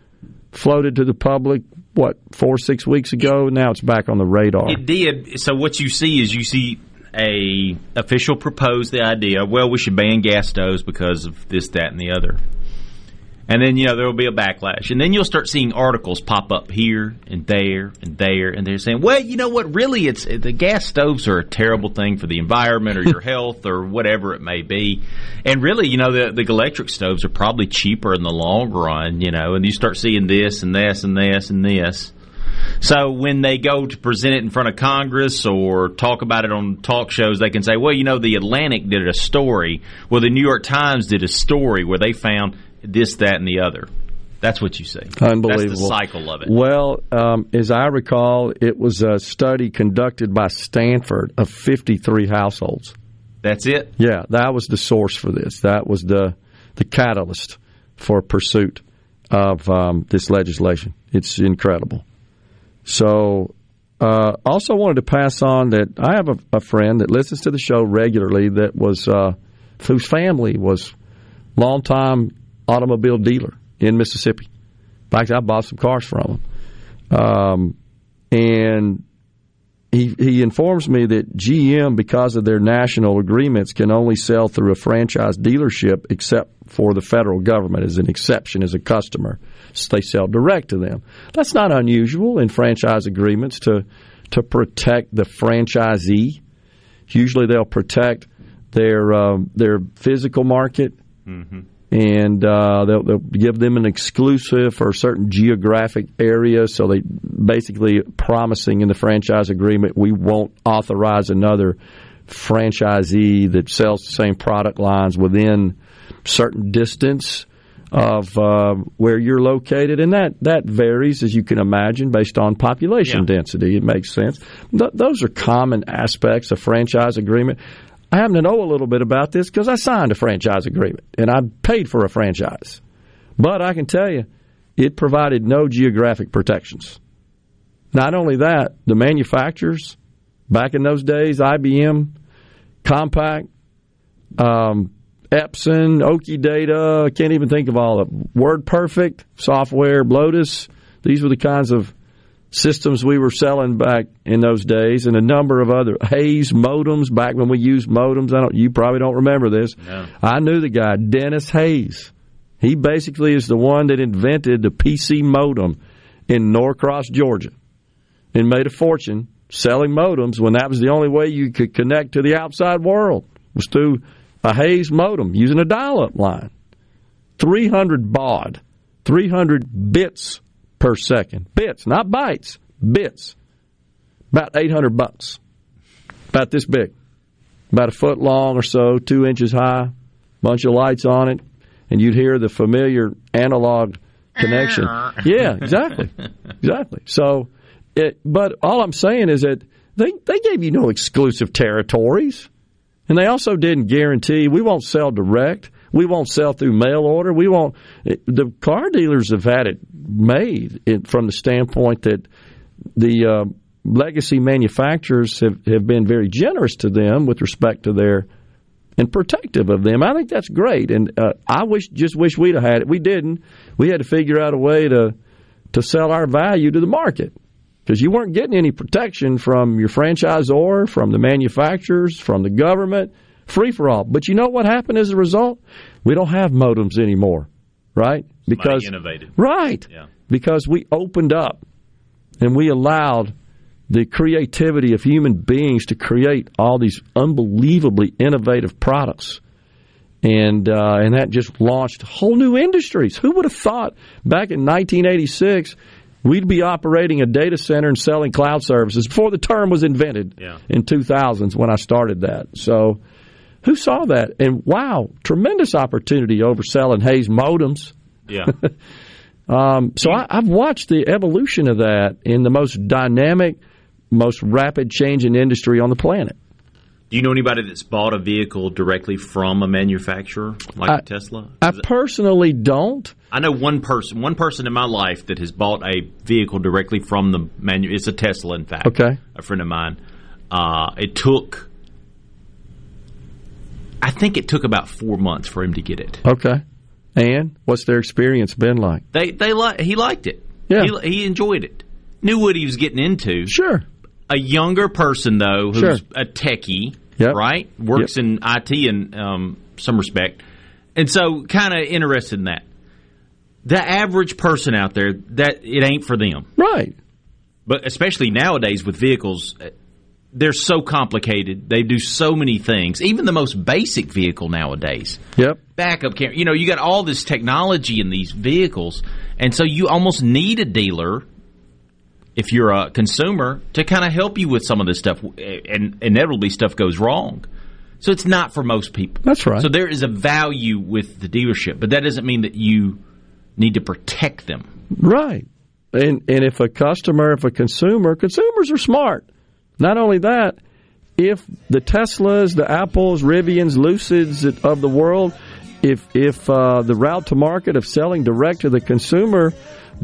floated to the public. What four six weeks ago? Now it's back on the radar. It did. So what you see is you see a official proposed the idea. Well, we should ban gas stoves because of this, that, and the other and then you know there will be a backlash, and then you'll start seeing articles pop up here and there and there, and they're saying, "Well, you know what? Really, it's the gas stoves are a terrible thing for the environment or your health or whatever it may be." And really, you know, the the electric stoves are probably cheaper in the long run, you know. And you start seeing this and this and this and this. So when they go to present it in front of Congress or talk about it on talk shows, they can say, "Well, you know, the Atlantic did a story. Well, the New York Times did a story where they found this, that, and the other. That's what you see. Unbelievable. That's the cycle of it. Well, um, as I recall, it was a study conducted by Stanford of 53 households. That's it? Yeah, that was the source for this. That was the, the catalyst for pursuit of um, this legislation. It's incredible. So, uh, also wanted to pass on that I have a, a, friend that listens to the show regularly that was uh, whose family was longtime automobile dealer in Mississippi. In fact, I bought some cars from him. Um, and he, he informs me that GM, because of their national agreements, can only sell through a franchise dealership except for the federal government as an exception as a customer. So they sell direct to them. That's not unusual in franchise agreements to to protect the franchisee. Usually they'll protect their um, their physical market. Mm-hmm and uh, they'll, they'll, give them an exclusive for a certain geographic area. So they basically promising in the franchise agreement we won't authorize another franchisee that sells the same product lines within certain distance of uh, where you're located, and that that varies as you can imagine based on population yeah. density. It makes sense. Th- those are common aspects of franchise agreement. I happen to know a little bit about this because I signed a franchise agreement and I paid for a franchise. But I can tell you, it provided no geographic protections. Not only that, the manufacturers Back in those days, IBM, Compaq, um, Epson, Oki Data, can't even think of all of them. Word Perfect, software, Lotus. These were the kinds of systems we were selling back in those days, and a number of other Hayes modems back when we used modems. I don't, you probably don't remember this. No. I knew the guy, Dennis Hayes. He basically is the one that invented the PC modem in Norcross, Georgia, and made a fortune selling modems when that was the only way you could connect to the outside world was through a Hayes modem using a dial-up line. 300 baud, 300 bits per second. Bits, not bytes, bits. About 800 bucks. About this big. About a foot long or so, two inches high, bunch of lights on it, and you'd hear the familiar analog connection. Uh-huh. yeah, exactly. Exactly. So, it, but all I'm saying is that they, they gave you no exclusive territories. And they also didn't guarantee we won't sell direct. We won't sell through mail order. We won't. The car dealers have had it made from the standpoint that the uh, legacy manufacturers have, have been very generous to them with respect to their and protective of them. I think that's great, and uh, I wish just wish we'd have had it. We didn't. We had to figure out a way to to sell our value to the market because you weren't getting any protection from your franchisor, from the manufacturers, from the government, free for all. But you know what happened as a result? We don't have modems anymore, right? Because innovated, right? Yeah. Because we opened up and we allowed the creativity of human beings to create all these unbelievably innovative products. And uh, and that just launched whole new industries. Who would have thought back in 1986 we'd be operating a data center and selling cloud services before the term was invented Yeah. in 2000s when I started that. So who saw that? And wow, tremendous opportunity overselling Hayes modems. Yeah. Um, so I, I've watched the evolution of that in the most dynamic, most rapid changing industry on the planet. Do you know anybody that's bought a vehicle directly from a manufacturer like I- a Tesla? I personally don't. I know one person, one person in my life that has bought a vehicle directly from the manu. It's a Tesla, in fact. Okay. A friend of mine. Uh, it took, I think it took about four months for him to get it. Okay. And what's their experience been like? They they li- he liked it. Yeah. He, he enjoyed it. Knew what he was getting into. Sure. A younger person though, who's Sure. a techie, Yep. right? Works Yep. in IT in um, some respect, and so kind of interested in that. The average person out there, that it ain't for them. Right. But especially nowadays with vehicles, they're so complicated. They do so many things. Even the most basic vehicle nowadays, Yep. backup camera. You know, you got all this technology in these vehicles, and so you almost need a dealer if you're a consumer to kind of help you with some of this stuff. And inevitably, stuff goes wrong. So it's not for most people. That's right. So there is a value with the dealership, but that doesn't mean that you need to protect them. Right. And and if a customer, if a consumer, consumers are smart. Not only that, if the Teslas, the Apples, Rivians, Lucids of the world, if if uh, the route to market of selling direct to the consumer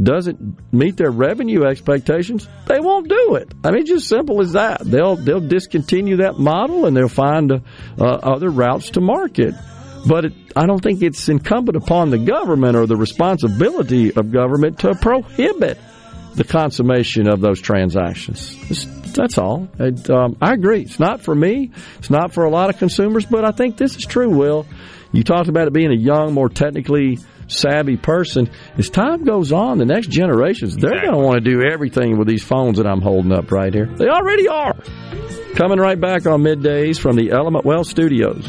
doesn't meet their revenue expectations, they won't do it. I mean, just simple as that. They'll they'll discontinue that model and they'll find uh, other routes to market. But it, I don't think it's incumbent upon the government or the responsibility of government to prohibit the consummation of those transactions. It's- that's all. It, um, I agree. It's not for me. It's not for a lot of consumers, but I think this is true, Will. You talked about it being a young, more technically savvy person. As time goes on, the next generations, they're Exactly. going to want to do everything with these phones that I'm holding up right here. They already are. Coming right back on middays from the Element Wealth Studios.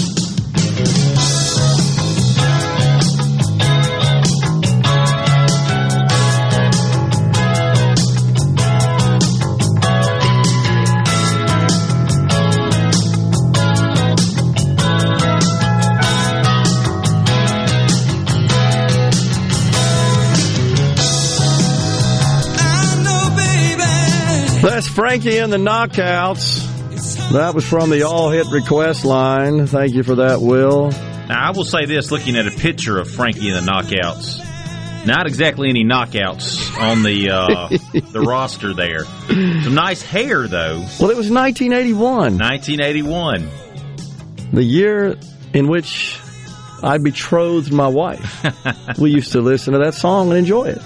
Frankie and the Knockouts. That was from the All Hit Request line. Thank you for that, Will. Now, I will say this looking at a picture of Frankie and the Knockouts. Not exactly any knockouts on the uh, the roster there. Some nice hair though. Well, it was 1981, 1981. the year in which I betrothed my wife. we used to listen to that song and enjoy it.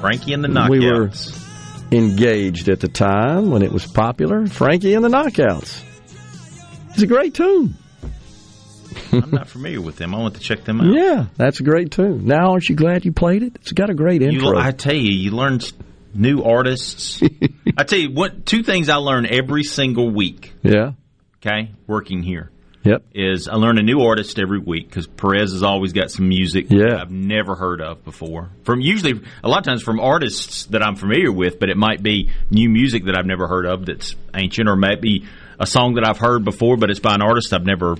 Frankie and the Knockouts. We were engaged at the time when it was popular. Frankie and the Knockouts. It's a great tune. I'm not familiar with them. I want to check them out. Yeah, that's a great tune. Now, aren't you glad you played it? It's got a great intro. You, I tell you, you learn new artists. I tell you, what two things I learn every single week. yeah. Okay, working here Yep. is I learn a new artist every week because Perez has always got some music Yeah. that I've never heard of before. From usually a lot of times from artists that I'm familiar with, but it might be new music that I've never heard of that's ancient, or maybe a song that I've heard before, but it's by an artist I've never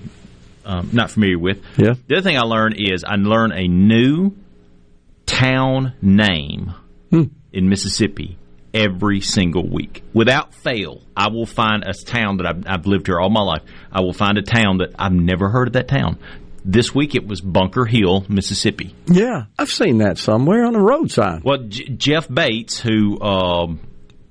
um, not familiar with. Yeah. The other thing I learn is I learn a new town name Hmm. in Mississippi every single week. Without fail, I will find a town that I've, I've lived here all my life. I will find a town that I've never heard of that town. This week it was Bunker Hill, Mississippi. Yeah. I've seen that somewhere on a road sign. Well, J- Jeff Bates, who um,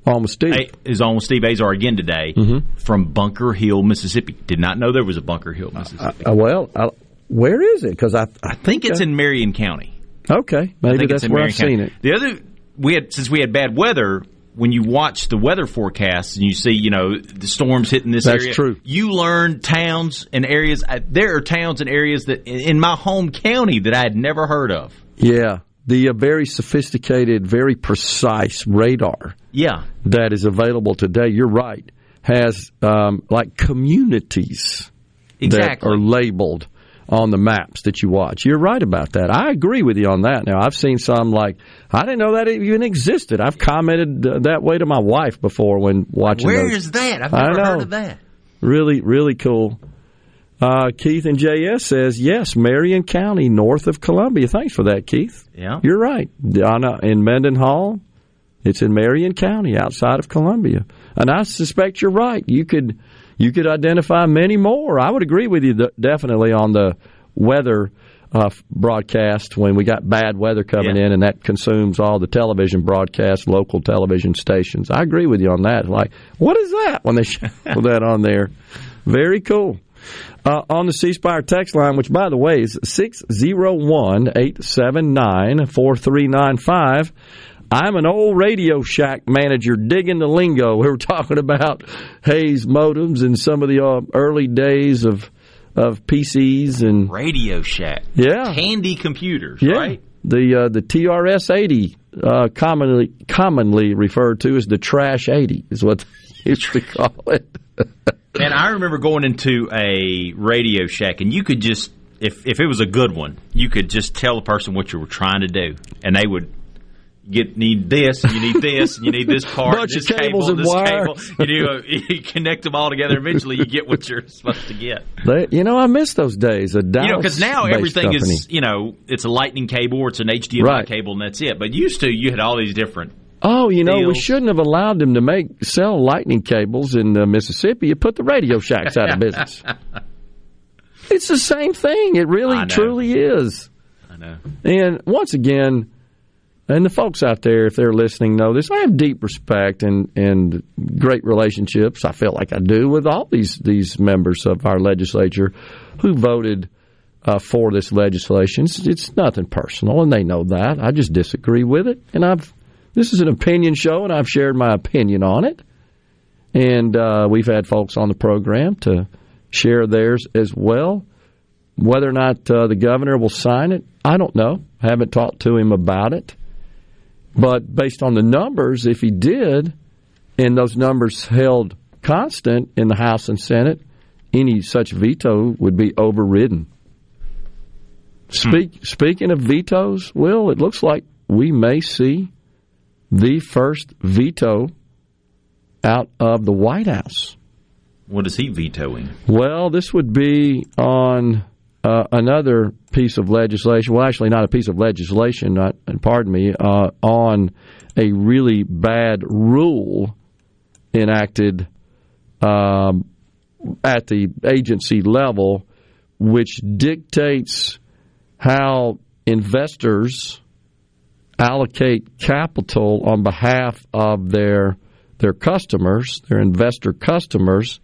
Almost Steve. a- is on with Steve Azar again today, Mm-hmm. from Bunker Hill, Mississippi. Did not know there was a Bunker Hill, Mississippi. Uh, well, I, where is it? Because I, I I think it's in Marion County. Okay, I maybe think that's it's in where Marion I've seen County. it. The other we had since we had bad weather. When you watch the weather forecasts and you see, you know, the storms hitting this That's area, true. You learn towns and areas. There are towns and areas that in my home county that I had never heard of. Yeah, the uh, very sophisticated, very precise radar Yeah, that is available today. You're right. Has um, like communities exactly. that are labeled on the maps that you watch. You're right about that. I agree with you on that. Now, I've seen some like I didn't know that even existed. I've commented that way to my wife before when watching. Where those. is that? I've I never know. heard of that. Really, really cool. Uh, Keith and JS says yes, Marion County, north of Columbia. Thanks for that, Keith. Yeah. You're right. Donna, in Mendenhall, it's in Marion County, outside of Columbia. And I suspect you're right. You could you could identify many more. I would agree with you th- definitely on the weather uh, broadcast when we got bad weather coming Yeah. in, and that consumes all the television broadcasts, local television stations. I agree with you on that. Like, what is that when they show that on there? Very cool. Uh, on the C Spire text line, which by the way is 601 879 4395. I'm an old Radio Shack manager digging the lingo. We were talking about Hayes modems and some of the uh, early days of of PCs and Radio Shack. yeah, Tandy computers, yeah. right? The uh, the TRS 80, uh, commonly commonly referred to as the Trash 80, is what they used to call it. And I remember going into a Radio Shack, and you could just, if if it was a good one, you could just tell the person what you were trying to do, and they would get need this, and you need this, and you need this part, Bunch this cables cable, and this wires. cable. You do, you connect them all together. Eventually, you get what you're supposed to get. They, you know, I miss those days. A You know, because now everything company. is, you know, it's a lightning cable or it's an HDMI Right. cable, and that's it. But used to, you had all these different. Oh, you know, we shouldn't have allowed them to make sell lightning cables in uh, Mississippi. It put the Radio Shacks out of business. it's the same thing. It really, truly is. I know. And once again, and the folks out there, if they're listening, know this. I have deep respect and and great relationships. I feel like I do with all these these members of our legislature who voted uh, for this legislation. It's, it's nothing personal, and they know that. I just disagree with it, and I've. This is an opinion show, and I've shared my opinion on it. And uh, we've had folks on the program to share theirs as well. Whether or not uh, the governor will sign it, I don't know. I haven't talked to him about it. But based on the numbers, if he did, and those numbers held constant in the House and Senate, any such veto would be overridden. Speak, hmm. Speaking of vetoes, Will, it looks like we may see the first veto out of the White House. What is he vetoing? Well, this would be on uh, another piece of legislation. Well, actually, not a piece of legislation. Not, pardon me. Uh, on a really bad rule enacted um, at the agency level, which dictates how investors allocate capital on behalf of their their customers, their investor customers,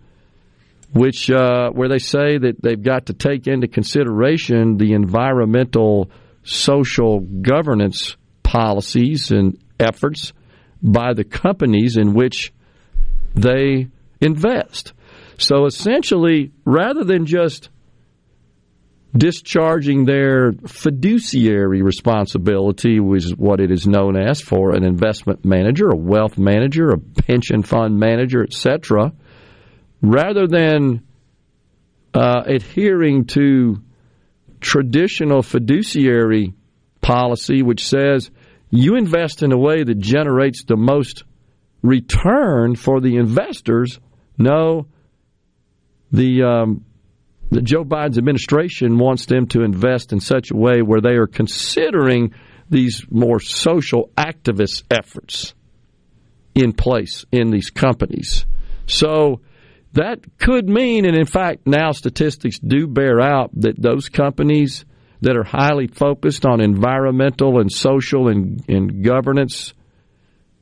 which uh, where they say that they've got to take into consideration the environmental, social governance policies and efforts by the companies in which they invest. So essentially, rather than just discharging their fiduciary responsibility, which is what it is known as for an investment manager, a wealth manager, a pension fund manager, etc., rather than uh, adhering to traditional fiduciary policy, which says you invest in a way that generates the most return for the investors. No, the um, the Joe Biden's administration wants them to invest in such a way where they are considering these more social activist efforts in place in these companies. So that could mean, and in fact, now statistics do bear out that those companies that are highly focused on environmental and social and, and governance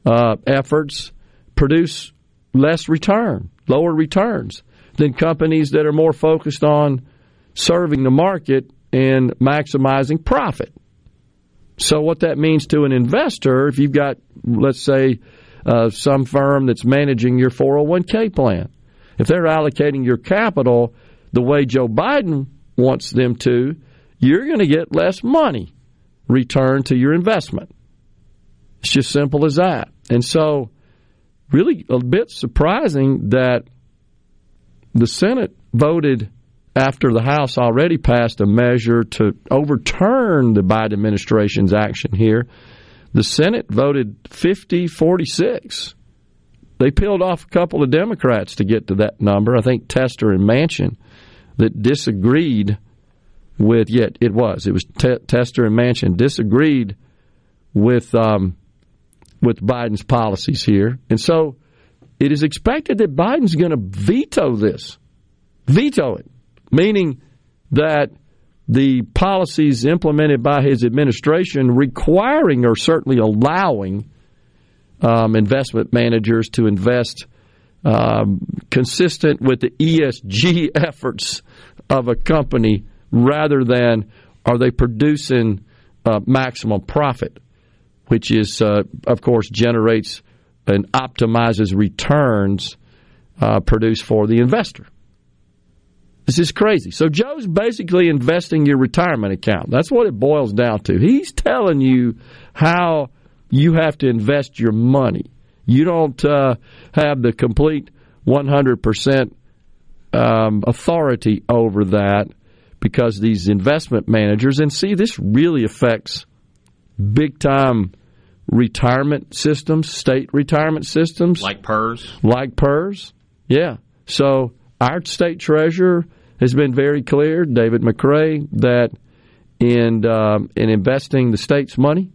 uh, efforts produce less return, lower returns than companies that are more focused on serving the market and maximizing profit. So, what that means to an investor, if you've got, let's say, uh, some firm that's managing your 401k plan, if they're allocating your capital the way Joe Biden wants them to, you're going to get less money returned to your investment. It's just simple as that. And so, really a bit surprising that the Senate voted after the House already passed a measure to overturn the Biden administration's action here. The Senate voted 50 46. They peeled off a couple of Democrats to get to that number. I think Tester and Manchin that disagreed with, yet it was, it was T- Tester and Manchin disagreed with um, with Biden's policies here. And so it is expected that Biden's going to veto this. Veto it. Meaning that the policies implemented by his administration requiring or certainly allowing um, investment managers to invest um, consistent with the ESG efforts of a company rather than are they producing uh, maximum profit, which is, uh, of course, generates and optimizes returns uh, produced for the investor. This is crazy. So Joe's basically investing your retirement account. That's what it boils down to. He's telling you how you have to invest your money. You don't uh, have the complete 100% um, authority over that because these investment managers, and see, this really affects big time retirement systems, state retirement systems. Like PERS? Like PERS, yeah. So our state treasurer has been very clear, David McRae, that in um, in investing the state's money,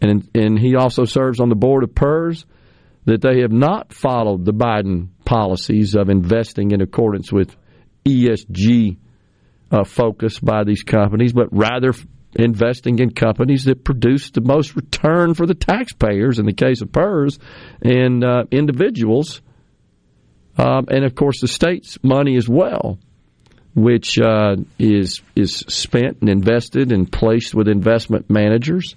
and and he also serves on the board of PERS, that they have not followed the Biden policies of investing in accordance with ESG uh, focus by these companies, but rather investing in companies that produce the most return for the taxpayers in the case of PERS and uh, individuals, um, and of course the state's money as well, which uh, is is spent and invested and placed with investment managers.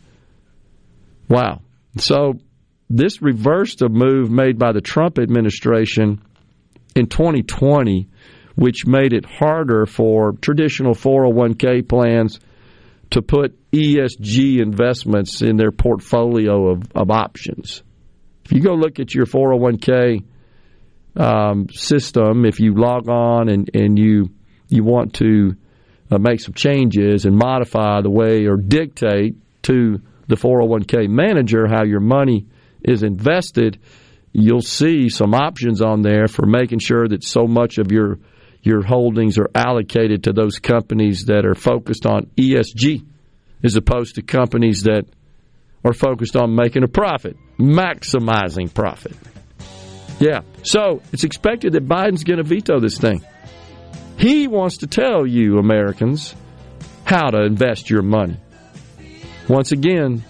Wow! So this reversed a move made by the Trump administration in 2020, which made it harder for traditional 401k plans to put ESG investments in their portfolio of, of options. If you go look at your 401k um, system, if you log on and, and you you want to uh, make some changes and modify the way or dictate to the 401k manager how your money is invested, you'll see some options on there for making sure that so much of your your holdings are allocated to those companies that are focused on ESG as opposed to companies that are focused on making a profit, maximizing profit. Yeah. So it's expected that Biden's going to veto this thing. He wants to tell you, Americans, how to invest your money. Once again,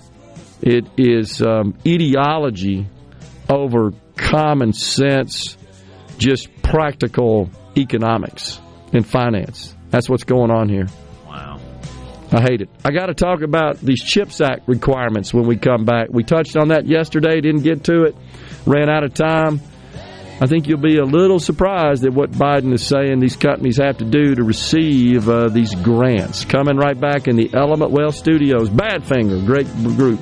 it is um, ideology over common sense, just practical economics and finance. That's what's going on here. Wow. I hate it. I got to talk about these CHIPS Act requirements when we come back. We touched on that yesterday, didn't get to it, ran out of time. I think you'll be a little surprised at what Biden is saying these companies have to do to receive uh, these grants. Coming right back in the Element Wealth Studios. Badfinger, great group.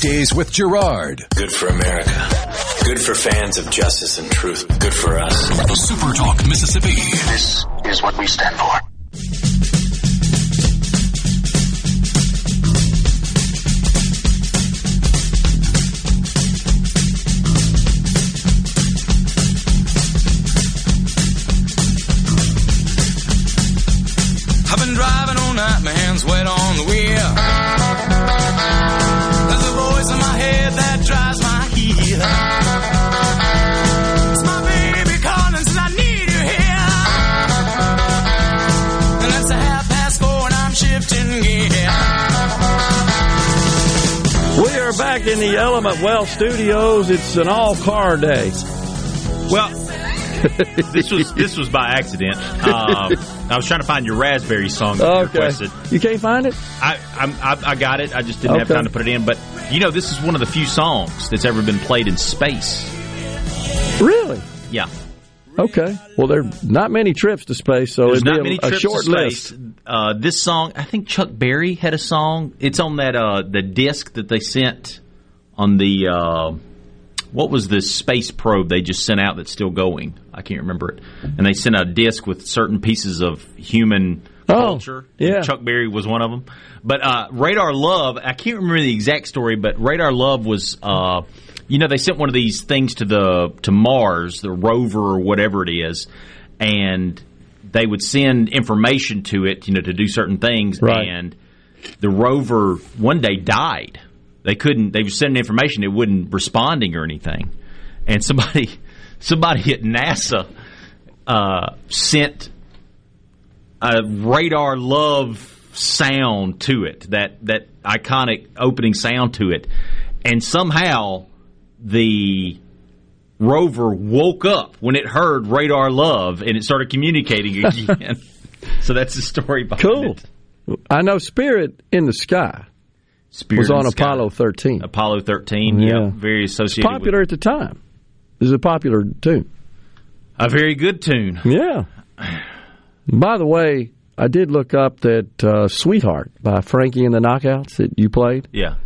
Days with Gerard. Good for America. Good for fans of justice and truth. Good for us. Super Talk Mississippi. This is what we stand for. Back in the Element Wealth Studios. It's an all car day. Well, this was this was by accident. Um, I was trying to find your raspberry song that you requested. You can't find it? I, I'm, I I got it. I just didn't have time to put it in. But you know, this is one of the few songs that's ever been played in space. Really? Yeah, Okay. Well, there are not many trips to space, so there's it'd not be many a, a trips short to list. space. Uh, this song, I think Chuck Berry had a song. It's on that uh, the disc that they sent on the uh, what was the space probe they just sent out that's still going. I can't remember it. And they sent a disc with certain pieces of human Oh, culture. yeah. Chuck Berry was one of them. But uh, Radar Love, I can't remember the exact story, but Radar Love was, uh, you know, they sent one of these things to the to Mars, the rover or whatever it is, and they would send information to it, you know, to do certain things, Right. and the rover one day died. They couldn't. They were sending information, it wasn't responding or anything, and somebody somebody at NASA uh, sent a radar love sound to it that that iconic opening sound to it and somehow the rover woke up when it heard radar love and it started communicating again so that's the story behind Cool. it I know Spirit in the Sky Spirit was on. Apollo 13. apollo 13 yeah, Yeah. very associated Popular with at the time. This is a popular tune. a very good tune Yeah. By the way, I did look up that uh, Sweetheart by Frankie and the Knockouts that you played. yeah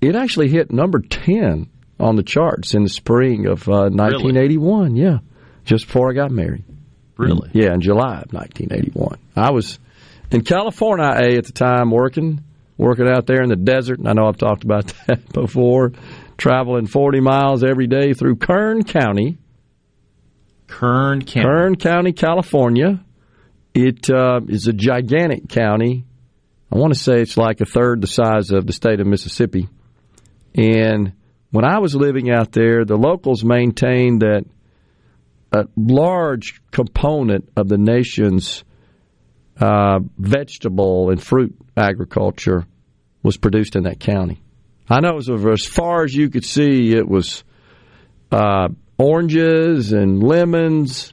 It actually hit number 10 on the charts in the spring of uh, 1981. Yeah. Just before I got married. really Yeah, in July of 1981. I was in California A at the time working working out there in the desert. And I know I've talked about that before. Traveling 40 miles every day through Kern County, kern County. Kern County, California. It uh, is a gigantic county. I want to say it's like a third the size of the state of Mississippi. And when I was living out there, the locals maintained that a large component of the nation's uh, vegetable and fruit agriculture was produced in that county. I know it was as far as you could see, it was uh, oranges and lemons,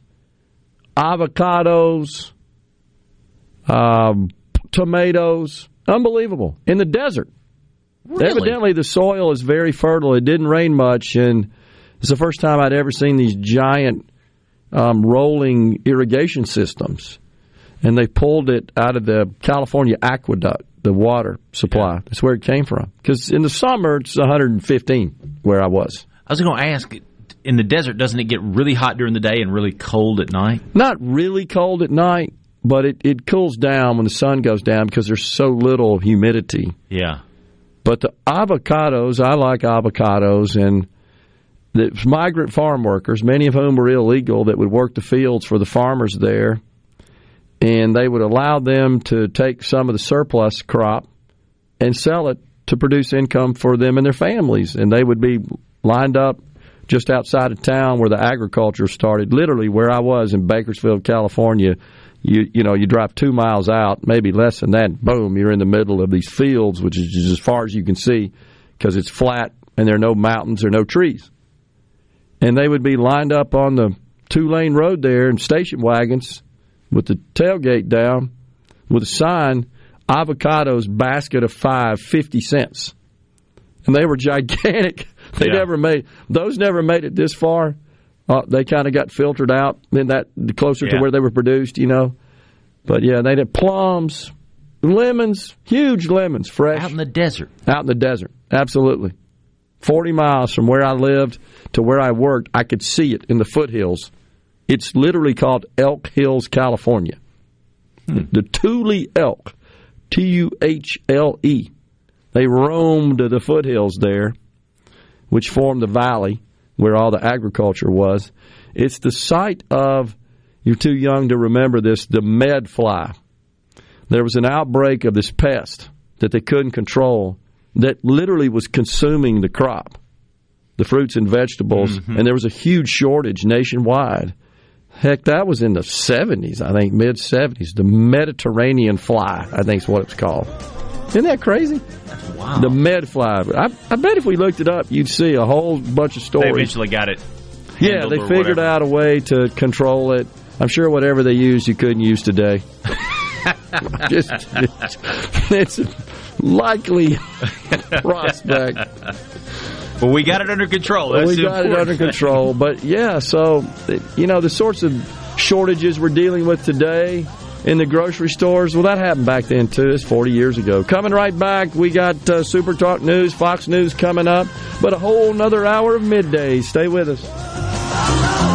avocados, um, tomatoes. Unbelievable. In the desert. Evidently, the soil is very fertile. It didn't rain much, and it's the first time I'd ever seen these giant um, rolling irrigation systems. And they pulled it out of the California aqueduct, the water supply. That's where it came from. Because in the summer, it's 115 where I was. i was going to ask in the desert doesn't it get really hot during the day and really cold at night Not really cold at night, but it, it cools down when the sun goes down because there's so little humidity. yeah But the avocados, I like avocados, and the migrant farm workers, many of whom were illegal, that would work the fields for the farmers there, and they would allow them to take some of the surplus crop and sell it to produce income for them and their families. And they would be lined up just outside of town where the agriculture started, literally where I was in Bakersfield, California. You you know you drive two miles out, maybe less than that. Boom, you're in the middle of these fields, which is as far as you can see because it's flat and there are no mountains or no trees. And they would be lined up on the two lane road there in station wagons with the tailgate down with a sign avocados basket of five fifty cents. And they were gigantic. They Yeah. never made those never made it this far. Uh, they kind of got filtered out in that closer to where they were produced, you know. But yeah, they did plums, lemons, huge lemons, fresh Out in the desert. out in the desert. Absolutely. 40 miles from where I lived to where I worked, I could see it in the foothills. It's literally called Elk Hills, California. Hmm. The Tule elk, T U H L E. They roamed the foothills there, which formed the valley where all the agriculture was. It's the site of, you're too young to remember this, the med fly there was an outbreak of this pest that they couldn't control that literally was consuming the crop, the fruits and vegetables, mm-hmm. and there was a huge shortage nationwide. Heck, that was in the 70s, I think, mid 70s. The Mediterranean fly, I think is what it's called. Isn't that crazy? Wow. The med fly. I, I bet if we looked it up, you'd see a whole bunch of stories. they eventually got it. Yeah, they figured whatever. out a way to control it. I'm sure whatever they used, you couldn't use today. Just, it's a likely prospect. But we got it under control. That's we got it under control. But yeah, so you know the sorts of shortages we're dealing with today in the grocery stores. Well, that happened back then too. It's 40 years ago. Coming right back, we got uh, Super Talk News, Fox News coming up, but a whole another hour of midday. Stay with us.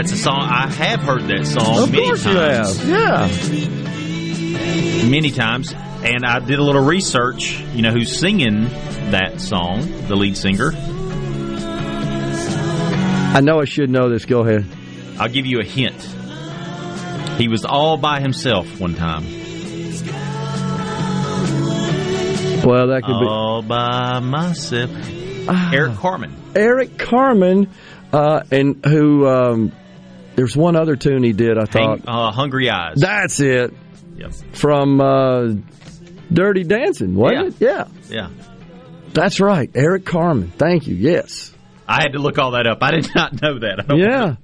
That's a song. I have heard that song Of many course you times. have. Yeah. many times, and I did a little research. You know who's singing that song? The lead singer. I know I should know this. Go ahead. I'll give you a hint. He was all by himself one time. Well, that could be All by myself. Ah. Eric Carmen. Eric Carmen, uh, and who um, there's one other tune he did. I thought Hang, uh, Hungry Eyes. that's it Yep. from uh, Dirty Dancing, wasn't Yeah. it? Yeah, Yeah. that's right. Eric Carmen. Thank you. Yes. I had to look all that up. I did not know that. I don't Yeah.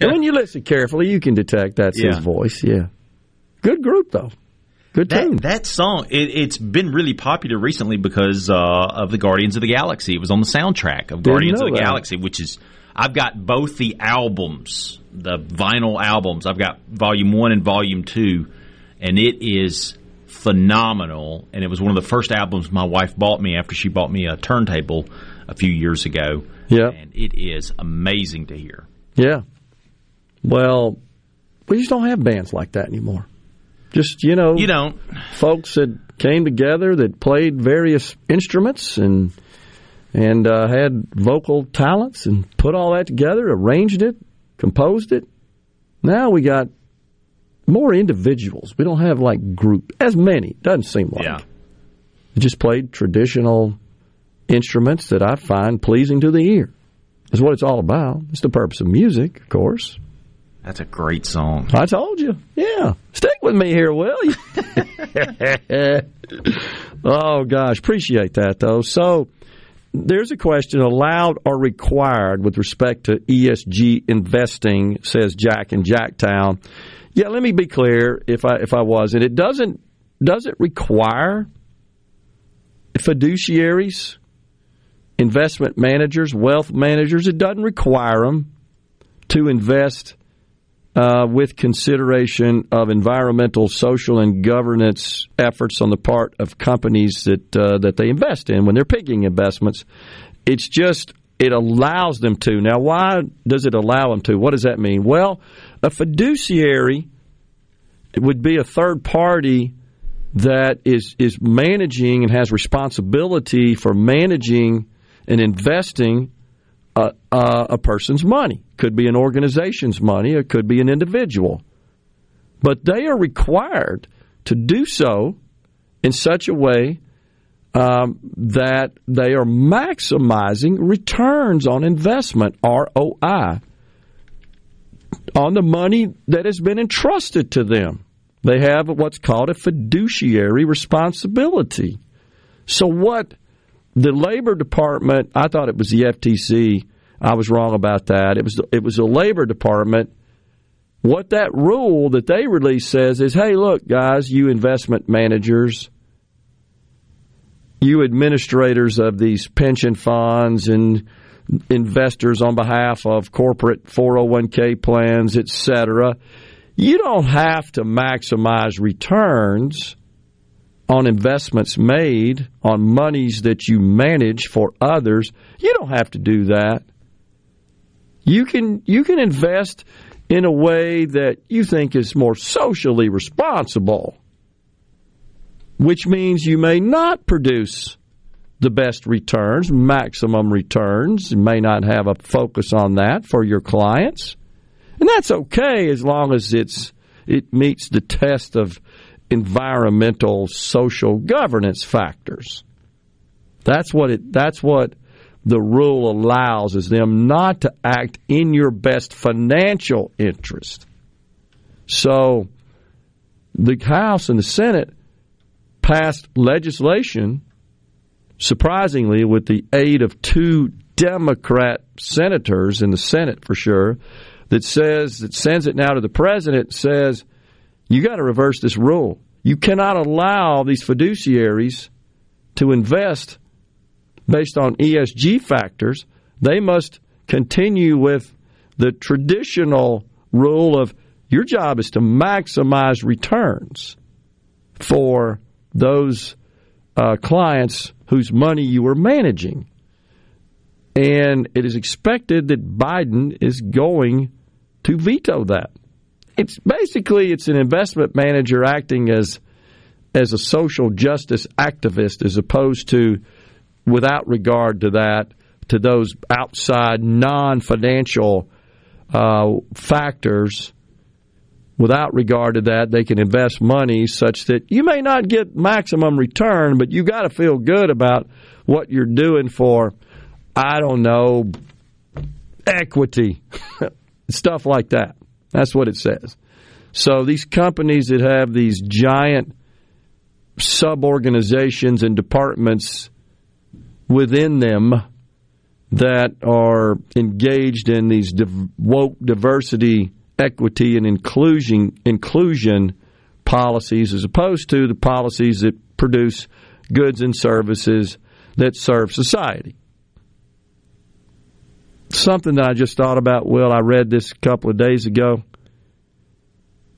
and when you listen carefully, you can detect that's his voice. Yeah. Good group though. Good tune. That, that song, it, it's been really popular recently because uh, of the Guardians of the Galaxy. It was on the soundtrack of Guardians of the that. Galaxy, which is I've got both the albums, the vinyl albums. I've got Volume One and Volume Two, and it is phenomenal. And it was one of the first albums my wife bought me after she bought me a turntable a few years ago. Yeah. and it is amazing to hear. Yeah. Well, we just don't have bands like that anymore. Just you know, You don't. folks that came together that played various instruments and and uh, had vocal talents and put all that together, arranged it, composed it. Now we got more individuals. We don't have like group as many. Doesn't seem like. Yeah. just played traditional instruments that I find pleasing to the ear. Is what it's all about. It's the purpose of music, of course. That's a great song. I told you. Yeah. Stick with me here, will you? oh, gosh. Appreciate that, though. So there's a question allowed or required with respect to ESG investing, says Jack in Jacktown. Yeah, let me be clear if I if I wasn't. It doesn't does it require fiduciaries, investment managers, wealth managers, it doesn't require them to invest uh, with consideration of environmental, social, and governance efforts on the part of companies that uh, that they invest in when they're picking investments. It's just it allows them to. Now, why does it allow them to? What does that mean? Well, a fiduciary would be a third party that is is managing and has responsibility for managing and investing a, a, person's money. Could be an organization's money, it could be an individual. But they are required to do so in such a way um, that they are maximizing returns on investment, ROI, on the money that has been entrusted to them. They have what's called a fiduciary responsibility. So, what the Labor Department, I thought it was the FTC. I was wrong about that. It was it was the Labor Department. What that rule that they released says is, hey, look, guys, you investment managers, you administrators of these pension funds and investors on behalf of corporate 401k plans, etc you don't have to maximize returns on investments made on monies that you manage for others. You don't have to do that. You can you can invest in a way that you think is more socially responsible, which means you may not produce the best returns, maximum returns. You may not have a focus on that for your clients. And that's okay as long as it's it meets the test of environmental social governance factors. That's what it that's what the rule allows is them not to act in your best financial interest. So the House and the Senate passed legislation surprisingly with the aid of two Democrat senators in the Senate for sure that says that sends it now to the president says you got to reverse this rule. You cannot allow these fiduciaries to invest based on ESG factors. They must continue with the traditional rule of your job is to maximize returns for those uh, clients whose money you are managing. And it is expected that Biden is going to veto that. It's basically it's an investment manager acting as as a social justice activist as opposed to without regard to that to those outside non-financial uh, factors without regard to that they can invest money such that you may not get maximum return but you got to feel good about what you're doing for i don't know equity stuff like that. That's what it says. So these companies that have these giant sub organizations and departments within them that are engaged in these woke diversity, equity, and inclusion inclusion policies, as opposed to the policies that produce goods and services that serve society something that I just thought about, Will. I read this a couple of days ago.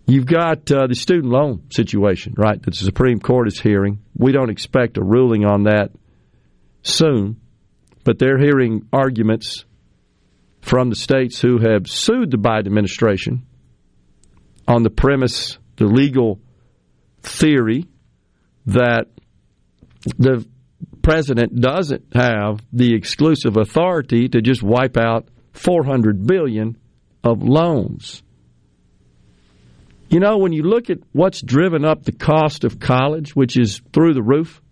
You've got uh, the student loan situation, right, that the Supreme Court is hearing. We don't expect a ruling on that soon, but they're hearing arguments from the states who have sued the Biden administration on the premise, the legal theory, that the president doesn't have the exclusive authority to just wipe out 400 billion of loans. You know, when you look at what's driven up the cost of college, which is through the roof,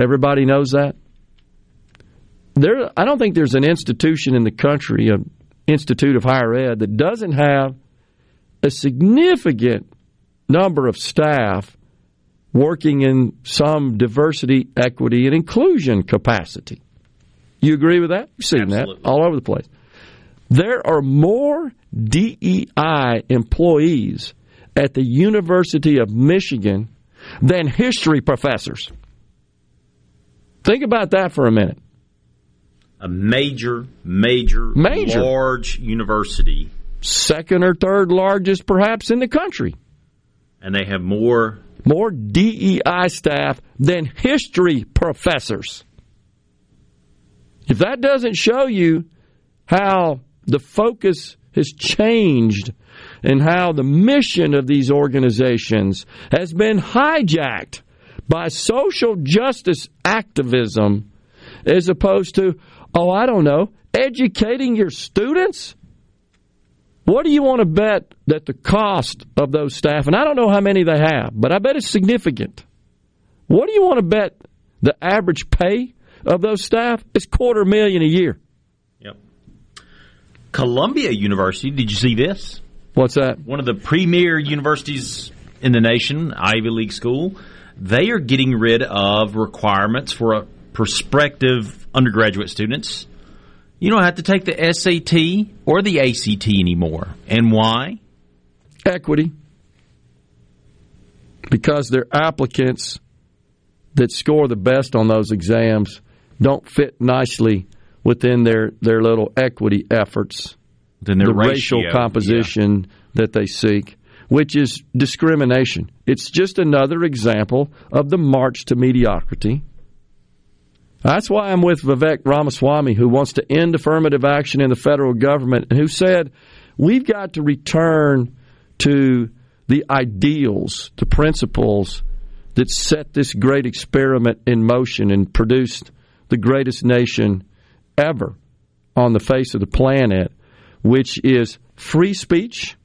Everybody knows that. There, I don't think there's an institution in the country, an institute of higher ed, that doesn't have a significant number of staff working in some diversity, equity, and inclusion capacity. You agree with that? You've seen Absolutely. that all over the place. There are more DEI employees at the University of Michigan than history professors. Think about that for a minute. A major, major, Major. large university, Second or third largest, perhaps, in the country. and they have more. More DEI staff than history professors. If that doesn't show you how the focus has changed and how the mission of these organizations has been hijacked by social justice activism as opposed to, oh, I don't know, educating your students? What do you want to bet that the cost of those staff, and I don't know how many they have, but I bet it's significant. What do you want to bet the average pay of those staff is quarter million a year? Yep. Columbia University. Did you see this? What's that? One of the premier universities in the nation, Ivy League school. They are getting rid of requirements for a prospective undergraduate students. You don't have to take the SAT or the ACT anymore. And why? Equity. Because their applicants that score the best on those exams don't fit nicely within their, their little equity efforts. Then their the ratio, racial composition that they seek, which is discrimination. It's just another example of the march to mediocrity. That's why I'm with Vivek Ramaswamy, who wants to end affirmative action in the federal government, and who said we've got to return to the ideals, the principles that set this great experiment in motion and produced the greatest nation ever on the face of the planet, which is free speech.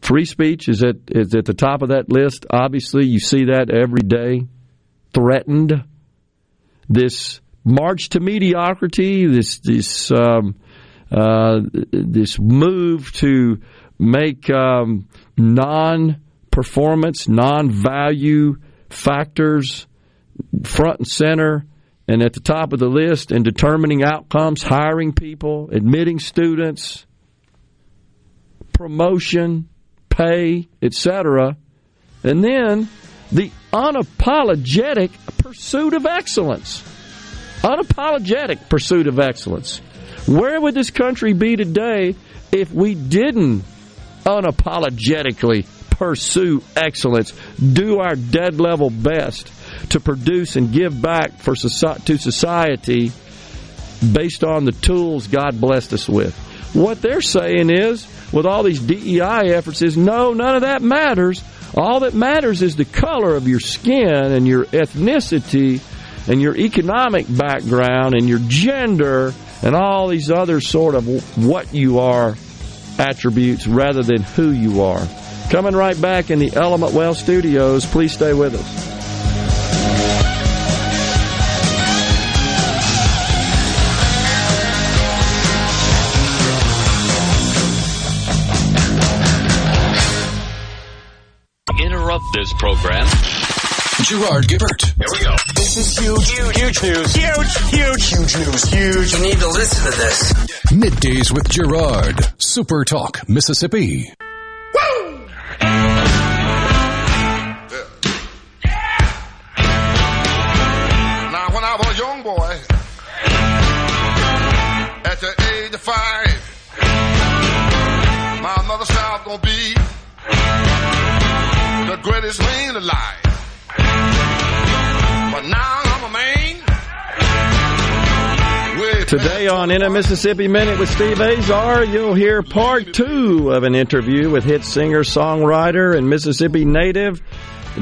Free speech is at is at the top of that list. Obviously, you see that every day threatened. This march to mediocrity, this this um, uh, this move to make um, non-performance, non-value factors front and center and at the top of the list in determining outcomes, hiring people, admitting students, promotion, pay, etc. And then the unapologetic pursuit of excellence. Unapologetic pursuit of excellence. Where would this country be today if we didn't unapologetically pursue excellence, do our dead level best to produce and give back for soci- to society based on the tools God blessed us with. What they're saying is, with all these DEI efforts, is no, none of that matters. All that matters is the color of your skin and your ethnicity and your economic background and your gender and all these other sort of what you are attributes rather than who you are. Coming right back in the Element Wealth studios. Please stay with us. This program. Gerard Gibert. Here we go. This is huge, huge, huge news. Huge, huge, huge news. Huge. You need to listen to this. Middays with Gerard. Super Talk, Mississippi. Now, when I was young boy, at the age of five, my mother said I was gonna be the greatest man alive. But now I'm a man. Today on In a Mississippi Minute with Steve Azar, you'll hear part two of an interview with hit singer, songwriter, and Mississippi native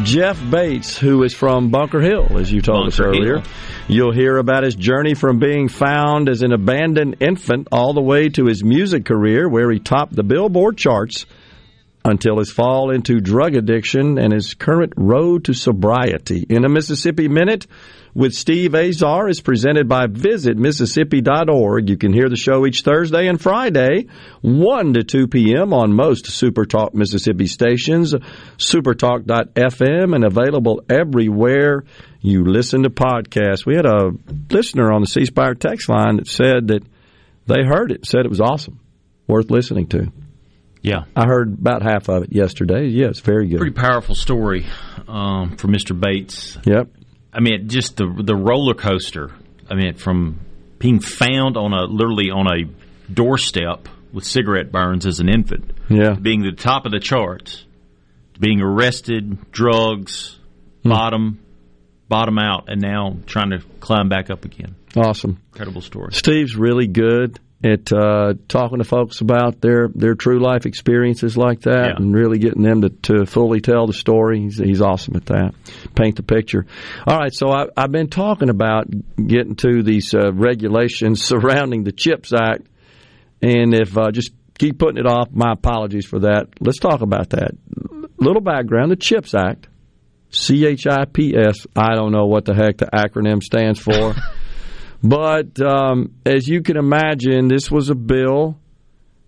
Jeff Bates, who is from Bunker Hill, as you told us earlier. Hill. You'll hear about his journey from being found as an abandoned infant all the way to his music career, where he topped the Billboard charts until his fall into drug addiction and his current road to sobriety. In a Mississippi Minute with Steve Azar is presented by visitmississippi.org. You can hear the show each Thursday and Friday, 1 to 2 p.m. on most SuperTalk Mississippi stations, supertalk.fm, and available everywhere you listen to podcasts. We had a listener on the C Spire text line that said that they heard it, said it was awesome, worth listening to. Yeah. I heard about half of it yesterday. Yeah, it's very good. Pretty powerful story um, for Mr. Bates. Yep. I mean, just the the roller coaster. I mean, from being found on a literally on a doorstep with cigarette burns as an infant, Yeah. to being the top of the charts, to being arrested, drugs, Hmm. bottom, bottom out, and now trying to climb back up again. Awesome. Incredible story. Steve's really good at uh, talking to folks about their, their true life experiences like that Yeah. and really getting them to, to fully tell the story. He's, he's awesome at that. Paint the picture. All right, so I, I've been talking about getting to these uh, regulations surrounding the CHIPS Act, and if uh, just keep putting it off, my apologies for that. Let's talk about that. Little background: the CHIPS Act, C H I P S. I don't know what the heck the acronym stands for. But um, as you can imagine, this was a bill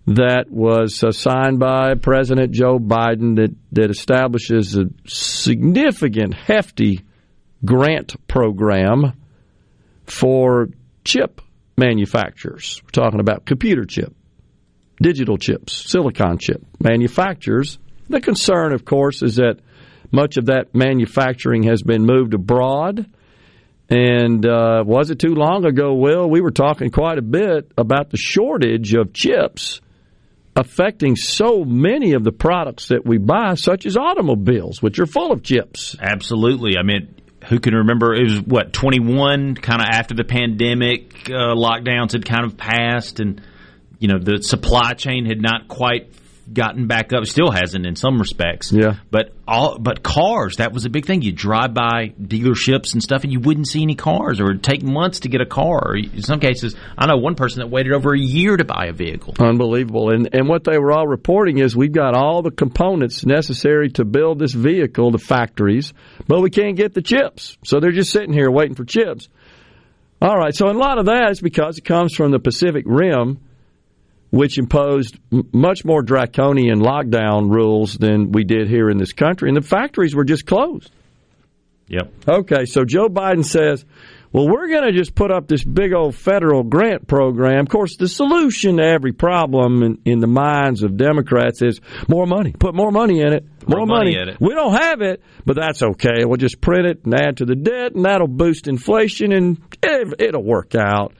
that was uh, signed by President Joe Biden that, that establishes a significant, hefty grant program for chip manufacturers. We're talking about computer chip, digital chips, silicon chip manufacturers. The concern, of course, is that much of that manufacturing has been moved abroad. And uh, was it too long ago? Well, we were talking quite a bit about the shortage of chips affecting so many of the products that we buy, such as automobiles, which are full of chips. Absolutely. I mean, who can remember? It was what twenty one, kind of after the pandemic uh, lockdowns had kind of passed, and you know the supply chain had not quite gotten back up. Still hasn't in some respects. Yeah. But all but cars that was a big thing. You drive by dealerships and stuff, and you wouldn't see any cars, or it'd take months to get a car. Or in some cases, I know one person that waited over a year to buy a vehicle. Unbelievable. And and what they were all reporting is we've got all the components necessary to build this vehicle, the factories, but we can't get the chips. So they're just sitting here waiting for chips. All right. So a lot of that is because it comes from the Pacific Rim, which imposed much more draconian lockdown rules than we did here in this country, and the factories were just closed. Yep. Okay, so Joe Biden says, well, we're going to just put up this big old federal grant program. Of course, the solution to every problem in, in the minds of Democrats is more money. Put more money in it. More, More money in it. We don't have it, but that's okay. We'll just print it and add to the debt, and that'll boost inflation, and it, it'll work out.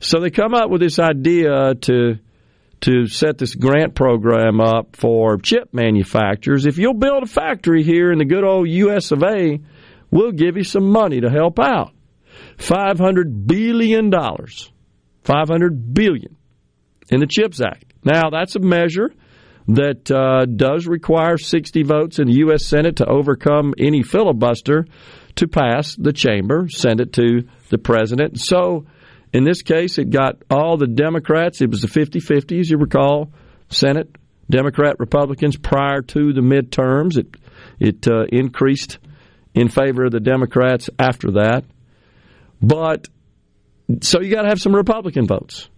So they come up with this idea to to set this grant program up for chip manufacturers. If you'll build a factory here in the good old U.S. of A., we'll give you some money to help out. Five hundred billion dollars, five hundred billion in the Chips Act. Now that's a measure that uh, does require sixty votes in the U.S. Senate to overcome any filibuster to pass the chamber, send it to the president. So in this case, it got all the Democrats. It was the 50 50, as you recall, Senate, Democrat, Republicans prior to the midterms. It, it uh, increased in favor of the Democrats after that. But so you got to have some Republican votes.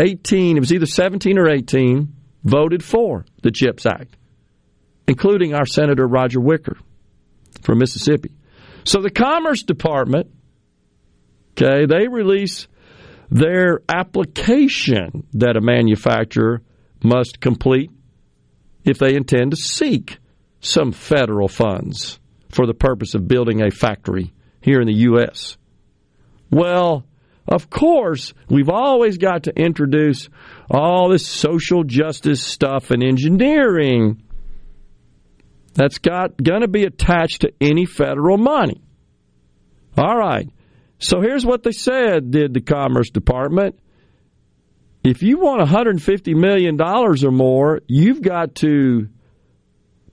18, it was either 17 or 18, voted for the CHIPS Act, including our Senator Roger Wicker from Mississippi. So the Commerce Department, okay, they release their application that a manufacturer must complete if they intend to seek some federal funds for the purpose of building a factory here in the U.S. Well, of course, we've always got to introduce all this social justice stuff and engineering that's got going to be attached to any federal money. All right. So here's what they said, did the Commerce Department. If you want $150 million or more, you've got to,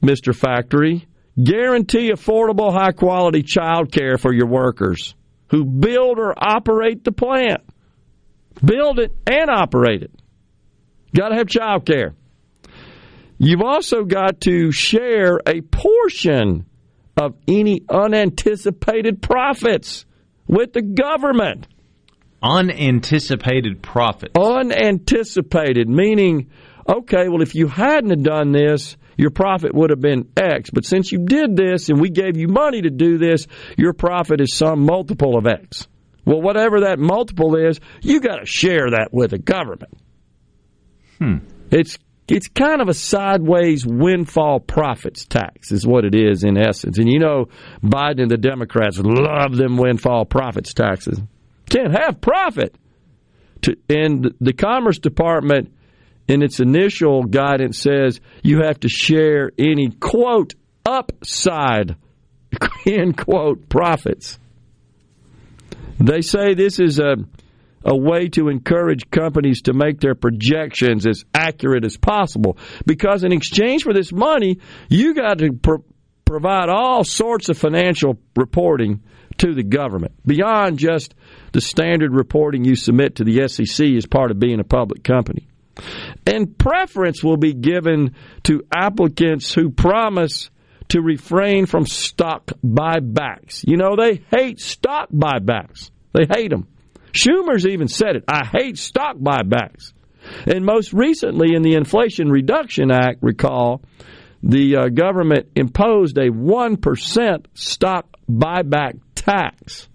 Mr. Factory, guarantee affordable, high quality child care for your workers who build or operate the plant. Build it and operate it. Got to have child care. You've also got to share a portion of any unanticipated profits with the government. Unanticipated profits. Unanticipated, meaning, okay, well, if you hadn't have done this, your profit would have been X. But since you did this and we gave you money to do this, your profit is some multiple of X. Well, whatever that multiple is, you got to share that with the government. Hmm. It's it's kind of a sideways windfall profits tax, is what it is in essence. And you know, Biden and the Democrats love them windfall profits taxes. Can't have profit. And the Commerce Department, in its initial guidance, says you have to share any quote upside end quote profits. They say this is a a way to encourage companies to make their projections as accurate as possible. Because in exchange for this money, you got to pro- provide all sorts of financial reporting to the government beyond just the standard reporting you submit to the SEC as part of being a public company. And preference will be given to applicants who promise to refrain from stock buybacks. You know, they hate stock buybacks. They hate them. Schumer's even said it. I hate stock buybacks. And most recently, in the Inflation Reduction Act, recall, the uh, government imposed a 1% stock buyback tax.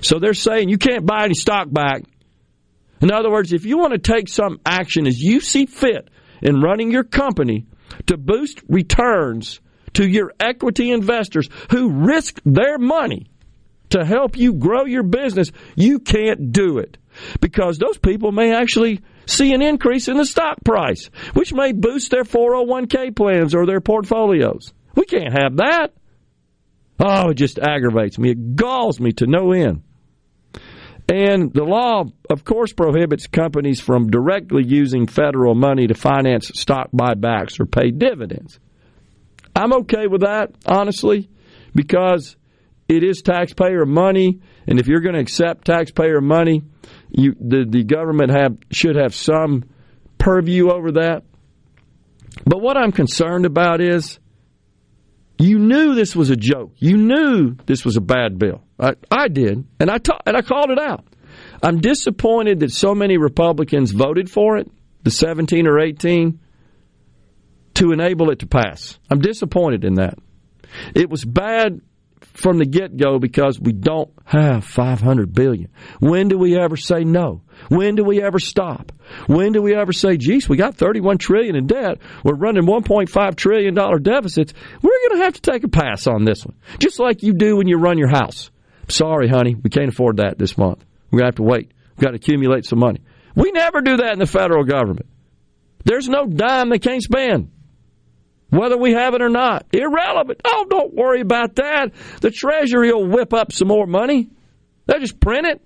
So they're saying you can't buy any stock back. In other words, if you want to take some action as you see fit in running your company to boost returns to your equity investors who risk their money to help you grow your business, you can't do it because those people may actually see an increase in the stock price, which may boost their 401k plans or their portfolios. We can't have that. Oh, it just aggravates me. It galls me to no end. And the law, of course, prohibits companies from directly using federal money to finance stock buybacks or pay dividends. I'm okay with that, honestly, because it is taxpayer money, and if you're going to accept taxpayer money, you the, the government have should have some purview over that. But what I'm concerned about is you knew this was a joke. You knew this was a bad bill. I, I did, and I ta- and I called it out. I'm disappointed that so many Republicans voted for it, the 17 or 18, to enable it to pass. I'm disappointed in that. It was bad from the get go because we don't have 500 billion. When do we ever say no? When do we ever stop? When do we ever say, geez, we got 31 trillion in debt. We're running 1.5 trillion dollar deficits. We're going to have to take a pass on this one. Just like you do when you run your house. Sorry, honey, we can't afford that this month. We're going to have to wait. We've got to accumulate some money. We never do that in the federal government. There's no dime they can't spend whether we have it or not. Irrelevant. Oh, don't worry about that. The Treasury will whip up some more money. They'll just print it.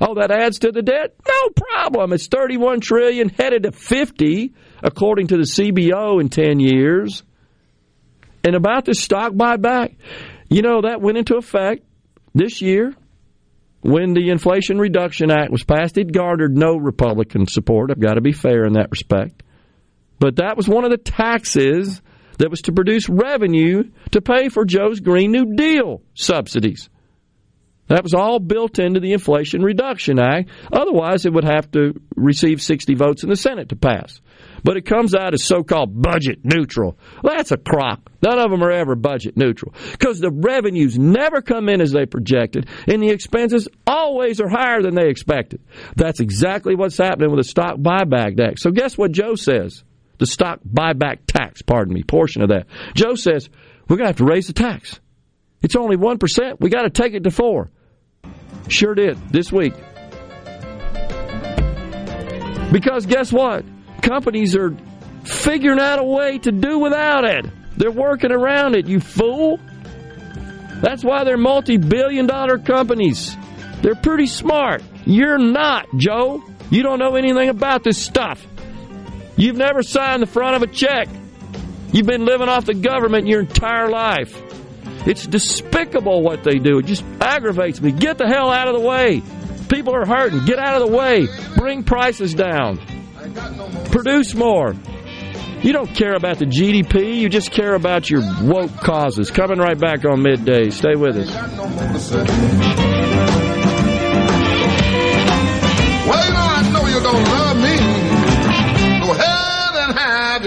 Oh, that adds to the debt? No problem. It's 31 trillion headed to 50 according to the CBO in 10 years. And about the stock buyback, you know, that went into effect this year when the Inflation Reduction Act was passed. It garnered no Republican support. I've got to be fair in that respect. But that was one of the taxes that was to produce revenue to pay for Joe's Green New Deal subsidies. That was all built into the Inflation Reduction Act. Otherwise, it would have to receive 60 votes in the Senate to pass. But it comes out as so called budget neutral. Well, that's a crock. None of them are ever budget neutral because the revenues never come in as they projected, and the expenses always are higher than they expected. That's exactly what's happening with the stock buyback act. So, guess what Joe says? The stock buyback tax, pardon me, portion of that. Joe says, we're going to have to raise the tax. It's only 1%. We got to take it to 4 Sure did this week. Because guess what? Companies are figuring out a way to do without it. They're working around it, you fool. That's why they're multi billion dollar companies. They're pretty smart. You're not, Joe. You don't know anything about this stuff. You've never signed the front of a check. You've been living off the government your entire life. It's despicable what they do. It just aggravates me. Get the hell out of the way. People are hurting. Get out of the way. Bring prices down. Produce more. You don't care about the GDP, you just care about your woke causes. Coming right back on midday. Stay with us.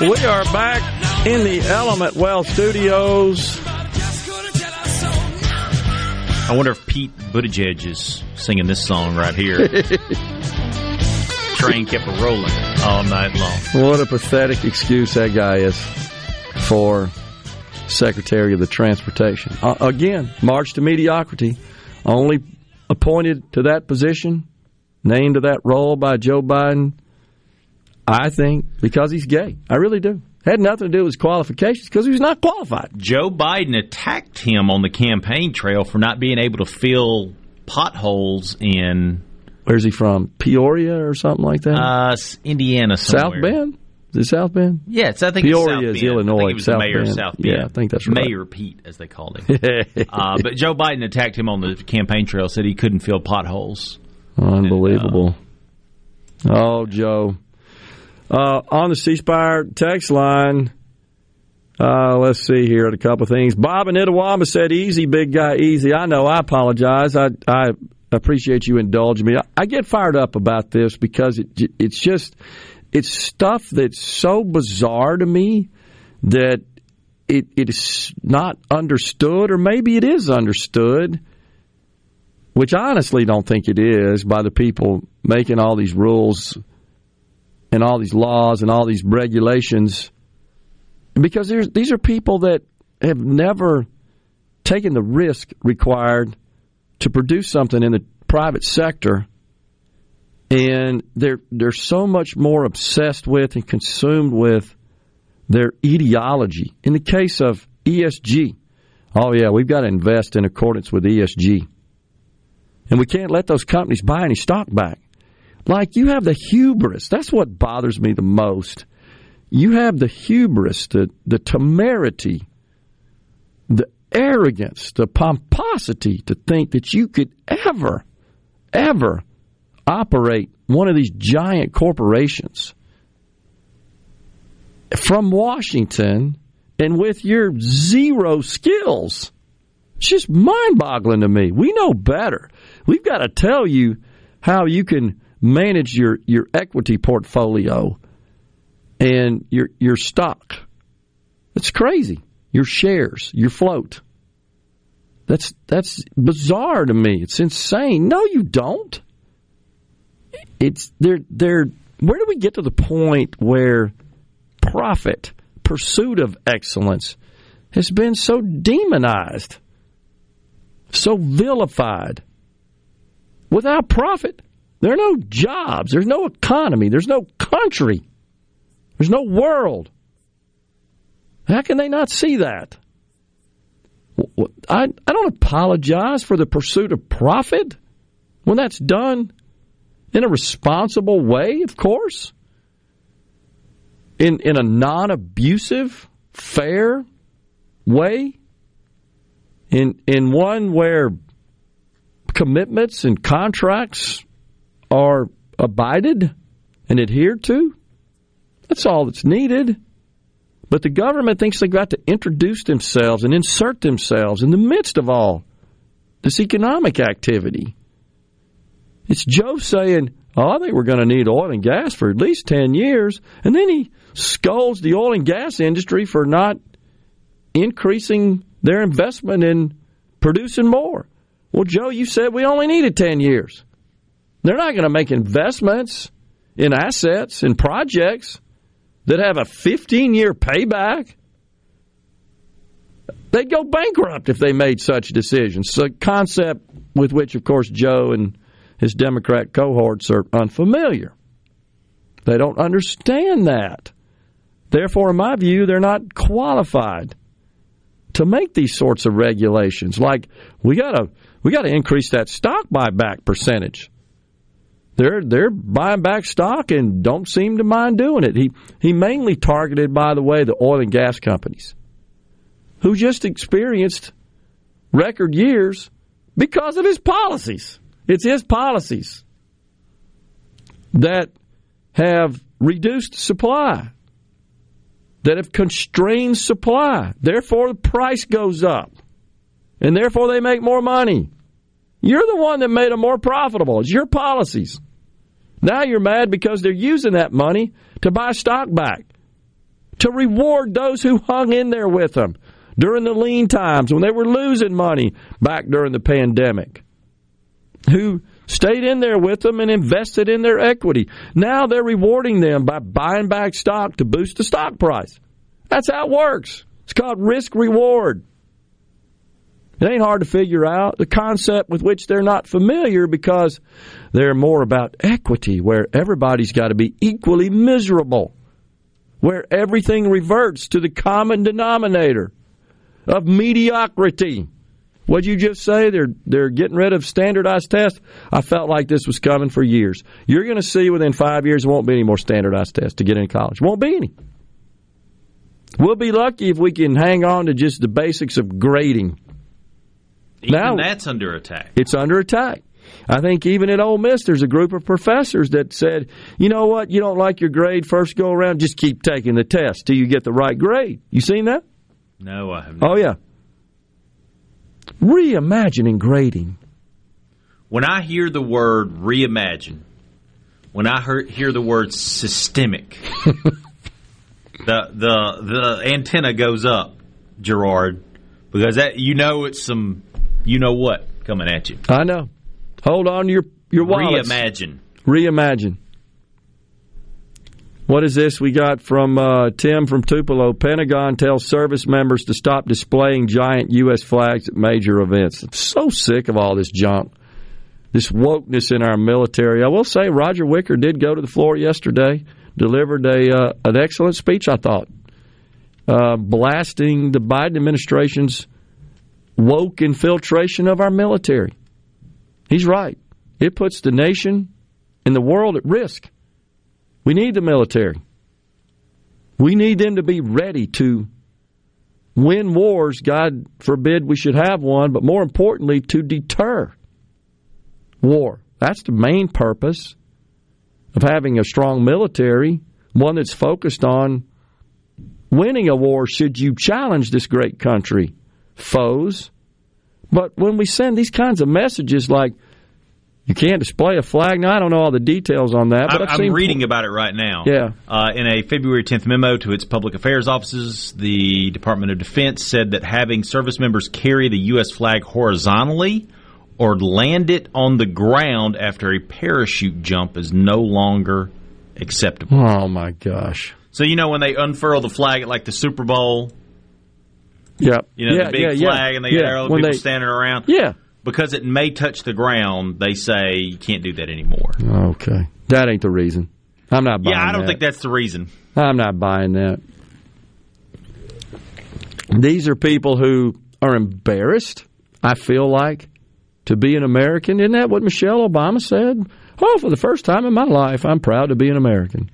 We are back in the Element Wealth Studios. I wonder if Pete Buttigieg is singing this song right here. Train kept a rolling all night long. What a pathetic excuse that guy is for Secretary of the Transportation. Uh, again, march to mediocrity. Only appointed to that position, named to that role by Joe Biden, I think, because he's gay. I really do. Had nothing to do with his qualifications because he was not qualified. Joe Biden attacked him on the campaign trail for not being able to fill potholes in Where's he from? Peoria or something like that? uh, Indiana somewhere. South Bend? Is it South Bend? Yes, I think Peoria it's is. Illinois. I think he was South the mayor Bend. South Bend. Yeah, I think that's right. Mayor Pete, as they called him. uh, but Joe Biden attacked him on the campaign trail, said he couldn't fill potholes. Unbelievable. oh, Joe. Uh, on the C Spire text line, uh, let's see here a couple of things. Bob and Itawamba said, "Easy, big guy, easy." I know. I apologize. I I appreciate you indulging me. I, I get fired up about this because it it's just it's stuff that's so bizarre to me that it it is not understood, or maybe it is understood which I honestly don't think it is by the people making all these rules and all these laws and all these regulations because these are people that have never taken the risk required to produce something in the private sector and they're they're so much more obsessed with and consumed with their ideology. In the case of ESG, oh yeah, we've got to invest in accordance with ESG. And we can't let those companies buy any stock back. Like you have the hubris. That's what bothers me the most. You have the hubris, the, the temerity, the arrogance, the pomposity to think that you could ever, ever operate one of these giant corporations from Washington and with your zero skills. It's just mind boggling to me. We know better. We've got to tell you how you can manage your, your equity portfolio and your your stock. It's crazy. Your shares, your float. That's that's bizarre to me. It's insane. No, you don't. It's they're they're where do we get to the point where profit, pursuit of excellence has been so demonized, so vilified? Without profit, there are no jobs, there's no economy, there's no country, there's no world. How can they not see that? I, I don't apologize for the pursuit of profit when that's done in a responsible way, of course, in, in a non abusive, fair way, in, in one where commitments and contracts are abided and adhered to. That's all that's needed. But the government thinks they've got to introduce themselves and insert themselves in the midst of all this economic activity. It's Joe saying, oh, I think we're going to need oil and gas for at least 10 years. And then he scolds the oil and gas industry for not increasing their investment in producing more. Well, Joe, you said we only needed 10 years. They're not going to make investments in assets and projects that have a 15 year payback. They'd go bankrupt if they made such decisions. It's a concept with which, of course, Joe and his Democrat cohorts are unfamiliar. They don't understand that. Therefore, in my view, they're not qualified to make these sorts of regulations. Like we gotta we gotta increase that stock buyback percentage. They're they're buying back stock and don't seem to mind doing it. He he mainly targeted, by the way, the oil and gas companies who just experienced record years because of his policies. It's his policies that have reduced supply, that have constrained supply. Therefore, the price goes up, and therefore they make more money. You're the one that made them more profitable. It's your policies. Now you're mad because they're using that money to buy stock back, to reward those who hung in there with them during the lean times when they were losing money back during the pandemic, who stayed in there with them and invested in their equity. Now they're rewarding them by buying back stock to boost the stock price. That's how it works. It's called risk reward. It ain't hard to figure out the concept with which they're not familiar because they're more about equity, where everybody's got to be equally miserable, where everything reverts to the common denominator of mediocrity. What'd you just say? They're they're getting rid of standardized tests. I felt like this was coming for years. You're going to see within five years there won't be any more standardized tests to get into college. Won't be any. We'll be lucky if we can hang on to just the basics of grading. Even Now- that's under attack. It's under attack. I think even at Ole Miss, there's a group of professors that said, you know what, you don't like your grade first go around, just keep taking the test till you get the right grade. You seen that? No, I have not. Oh, yeah. Reimagining grading. When I hear the word reimagine, when I hear, hear the word systemic, the the the antenna goes up, Gerard, because that you know it's some you know what coming at you. I know. Hold on to your, your wallets. Reimagine. Reimagine. What is this we got from uh, Tim from Tupelo? Pentagon tells service members to stop displaying giant U.S. flags at major events. I'm so sick of all this junk, this wokeness in our military. I will say Roger Wicker did go to the floor yesterday, delivered a uh, an excellent speech. I thought, uh, blasting the Biden administration's woke infiltration of our military. He's right. It puts the nation and the world at risk. We need the military. We need them to be ready to win wars. God forbid we should have one, but more importantly, to deter war. That's the main purpose of having a strong military, one that's focused on winning a war should you challenge this great country, foes. But when we send these kinds of messages like, you can't display a flag. Now I don't know all the details on that, but I, I've I'm seen reading about it right now. Yeah. Uh, in a February 10th memo to its public affairs offices, the Department of Defense said that having service members carry the U.S. flag horizontally or land it on the ground after a parachute jump is no longer acceptable. Oh my gosh. So you know when they unfurl the flag at like the Super Bowl, Yep. you know yeah, the big yeah, yeah. flag, and yeah. all the When people they- standing around. Yeah. Because it may touch the ground, they say you can't do that anymore. Okay. That ain't the reason. I'm not buying that. Yeah, I don't that. think that's the reason. I'm not buying that. These are people who are embarrassed, I feel like, to be an American. Isn't that what Michelle Obama said? Oh, for the first time in my life, I'm proud to be an American.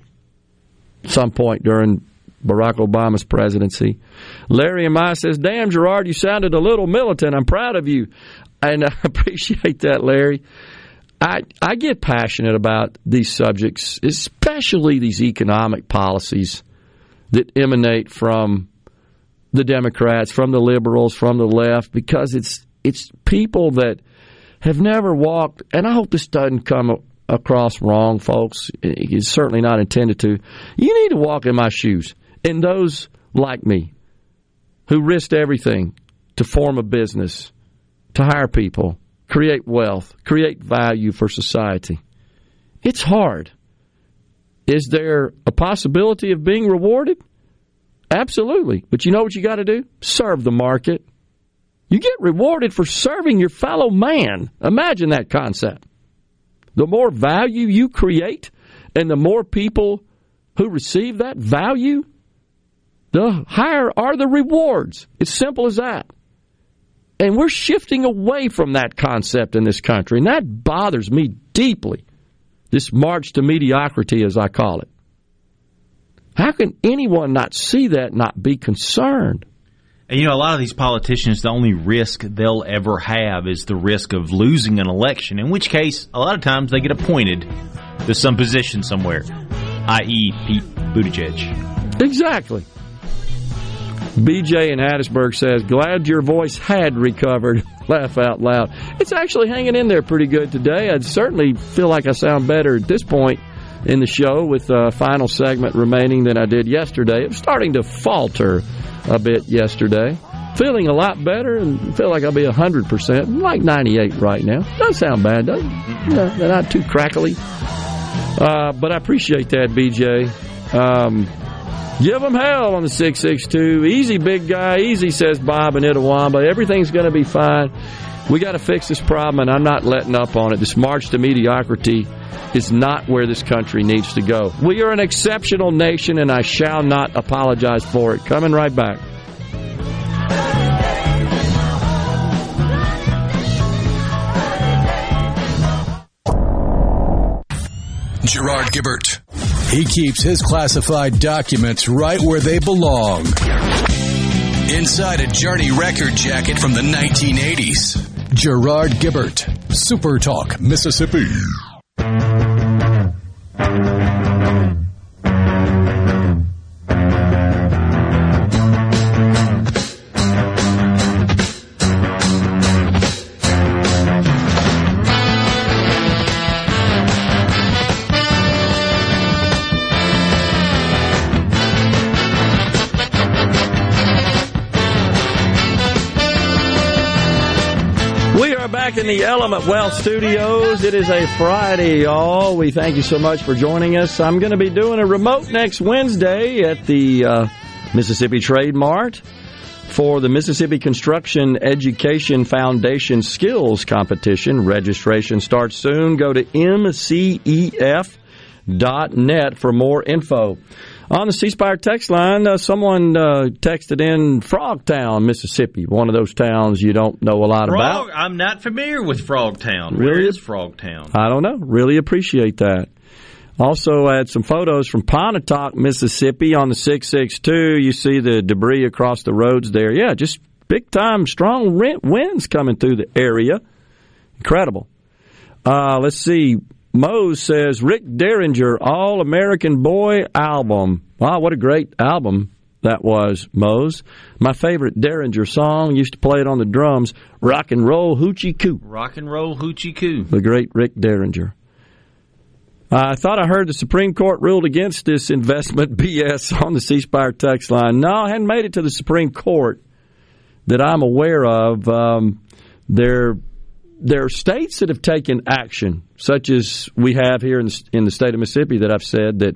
Some point during Barack Obama's presidency. Larry and says, Damn, Gerard, you sounded a little militant. I'm proud of you. And I appreciate that, Larry. I, I get passionate about these subjects, especially these economic policies that emanate from the Democrats, from the liberals, from the left, because it's it's people that have never walked. And I hope this doesn't come across wrong, folks. It's certainly not intended to. You need to walk in my shoes. And those like me who risked everything to form a business, to hire people, create wealth, create value for society. It's hard. Is there a possibility of being rewarded? Absolutely. But you know what you got to do? Serve the market. You get rewarded for serving your fellow man. Imagine that concept. The more value you create and the more people who receive that value, the higher are the rewards. It's simple as that. And we're shifting away from that concept in this country, and that bothers me deeply. This march to mediocrity, as I call it. How can anyone not see that, not be concerned? And you know, a lot of these politicians, the only risk they'll ever have is the risk of losing an election, in which case, a lot of times they get appointed to some position somewhere, i.e., Pete Buttigieg. Exactly. BJ in Hattiesburg says, Glad your voice had recovered. Laugh out loud. It's actually hanging in there pretty good today. I certainly feel like I sound better at this point in the show with the final segment remaining than I did yesterday. I'm starting to falter a bit yesterday. Feeling a lot better and feel like I'll be 100%, I'm like 98 right now. Doesn't sound bad, does it? No, not too crackly. Uh, but I appreciate that, BJ. Um, Give them hell on the 662. Easy, big guy. Easy, says Bob and Itawamba. Everything's going to be fine. We got to fix this problem, and I'm not letting up on it. This march to mediocrity is not where this country needs to go. We are an exceptional nation, and I shall not apologize for it. Coming right back. Gerard Gibert. He keeps his classified documents right where they belong. Inside a Journey record jacket from the 1980s. Gerard Gibert, Super Talk, Mississippi. In the Element Wealth Studios. It is a Friday, y'all. We thank you so much for joining us. I'm going to be doing a remote next Wednesday at the uh, Mississippi Trade Mart for the Mississippi Construction Education Foundation Skills Competition. Registration starts soon. Go to mcef.net for more info. On the C Spire text line, uh, someone uh, texted in Frogtown, Mississippi, one of those towns you don't know a lot about. I'm not familiar with Frogtown. Really? Where is Frogtown? I don't know. Really appreciate that. Also, I had some photos from Pontotoc, Mississippi on the 662. You see the debris across the roads there. Yeah, just big time, strong winds coming through the area. Incredible. Uh, let's see. Mose says Rick Derringer All American Boy album. Wow, what a great album that was, Mose. My favorite Derringer song, used to play it on the drums, Rock and Roll Hoochie Coo. Rock and roll hoochie coo. The great Rick Derringer. I thought I heard the Supreme Court ruled against this investment BS on the C Spire text line. No, I hadn't made it to the Supreme Court that I'm aware of. Um, there, there are states that have taken action, such as we have here in the, in the state of Mississippi, that I've said that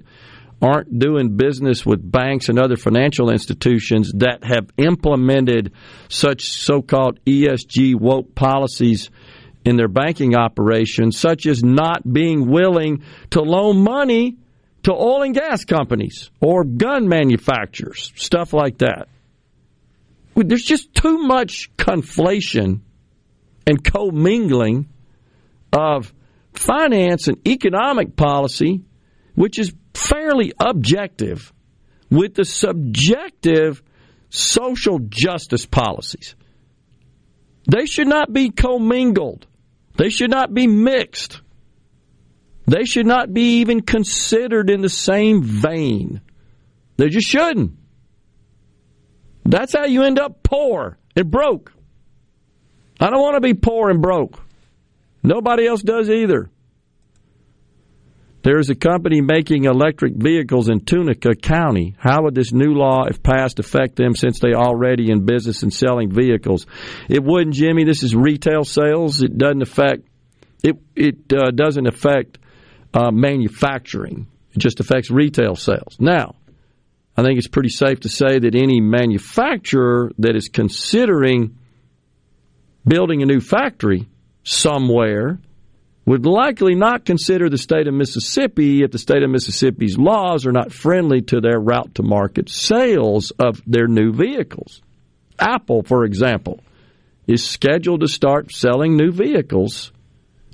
aren't doing business with banks and other financial institutions that have implemented such so-called ESG woke policies in their banking operations, such as not being willing to loan money to oil and gas companies or gun manufacturers, stuff like that. There's just too much conflation and commingling of finance and economic policy, which is fairly objective, with the subjective social justice policies. They should not be commingled. They should not be mixed. They should not be even considered in the same vein. They just shouldn't. That's how you end up poor and broke. I don't want to be poor and broke. Nobody else does either. There is a company making electric vehicles in Tunica County. How would this new law, if passed, affect them since they already in business and selling vehicles? It wouldn't, Jimmy. This is retail sales. It doesn't affect it. It uh, doesn't affect uh, manufacturing. It just affects retail sales. Now, I think it's pretty safe to say that any manufacturer that is considering building a new factory somewhere would likely not consider the state of Mississippi if the state of Mississippi's laws are not friendly to their route to market sales of their new vehicles. Apple, for example, is scheduled to start selling new vehicles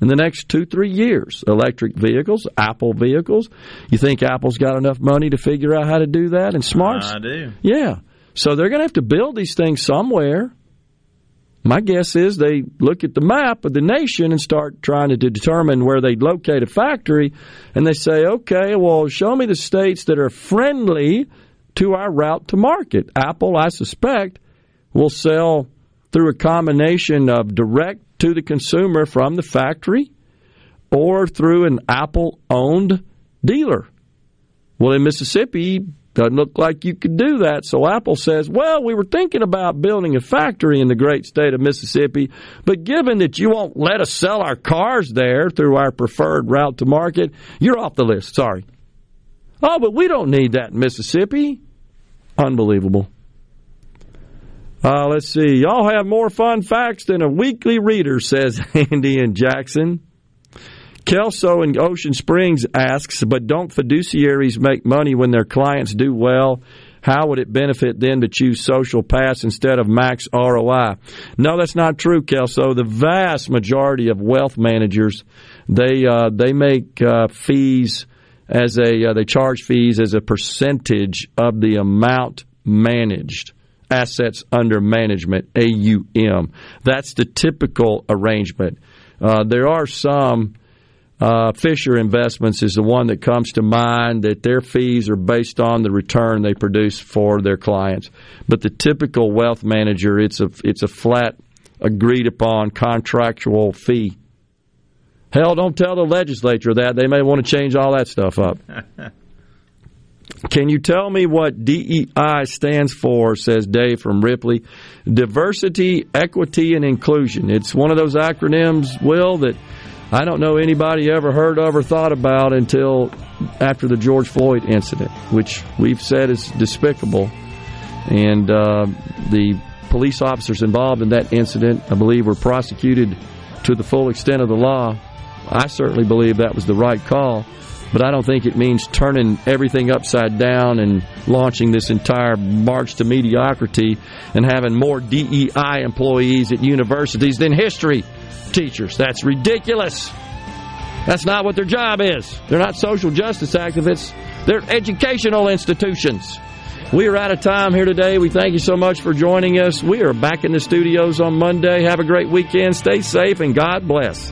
in the next two, three years. Electric vehicles, Apple vehicles. You think Apple's got enough money to figure out how to do that and smarts? I do. Yeah. So they're going to have to build these things somewhere. My guess is they look at the map of the nation and start trying to determine where they'd locate a factory, and they say, okay, well, show me the states that are friendly to our route to market. Apple, I suspect, will sell through a combination of direct to the consumer from the factory or through an Apple owned dealer. Well, in Mississippi, doesn't look like you could do that. So Apple says, well, we were thinking about building a factory in the great state of Mississippi, but given that you won't let us sell our cars there through our preferred route to market, you're off the list. Sorry. Oh, but we don't need that in Mississippi. Unbelievable. Uh, let's see. Y'all have more fun facts than a weekly reader, says Andy and Jackson. Kelso in Ocean Springs asks, but don't fiduciaries make money when their clients do well? How would it benefit them to choose Social Pass instead of Max ROI? No, that's not true, Kelso. The vast majority of wealth managers, they uh, they make uh, fees as a uh, they charge fees as a percentage of the amount managed assets under management AUM. That's the typical arrangement. Uh, there are some uh, Fisher Investments is the one that comes to mind that their fees are based on the return they produce for their clients. But the typical wealth manager, it's a it's a flat, agreed upon contractual fee. Hell, don't tell the legislature that they may want to change all that stuff up. Can you tell me what DEI stands for? Says Dave from Ripley. Diversity, equity, and inclusion. It's one of those acronyms, Will, that I don't know anybody ever heard of or thought about until after the George Floyd incident, which we've said is despicable. And uh, the police officers involved in that incident, I believe, were prosecuted to the full extent of the law. I certainly believe that was the right call, but I don't think it means turning everything upside down and launching this entire march to mediocrity and having more DEI employees at universities than history teachers. That's ridiculous. That's not what their job is. They're not social justice activists, they're educational institutions. We are out of time here today. We thank you so much for joining us. We are back in the studios on Monday. Have a great weekend. Stay safe and God bless.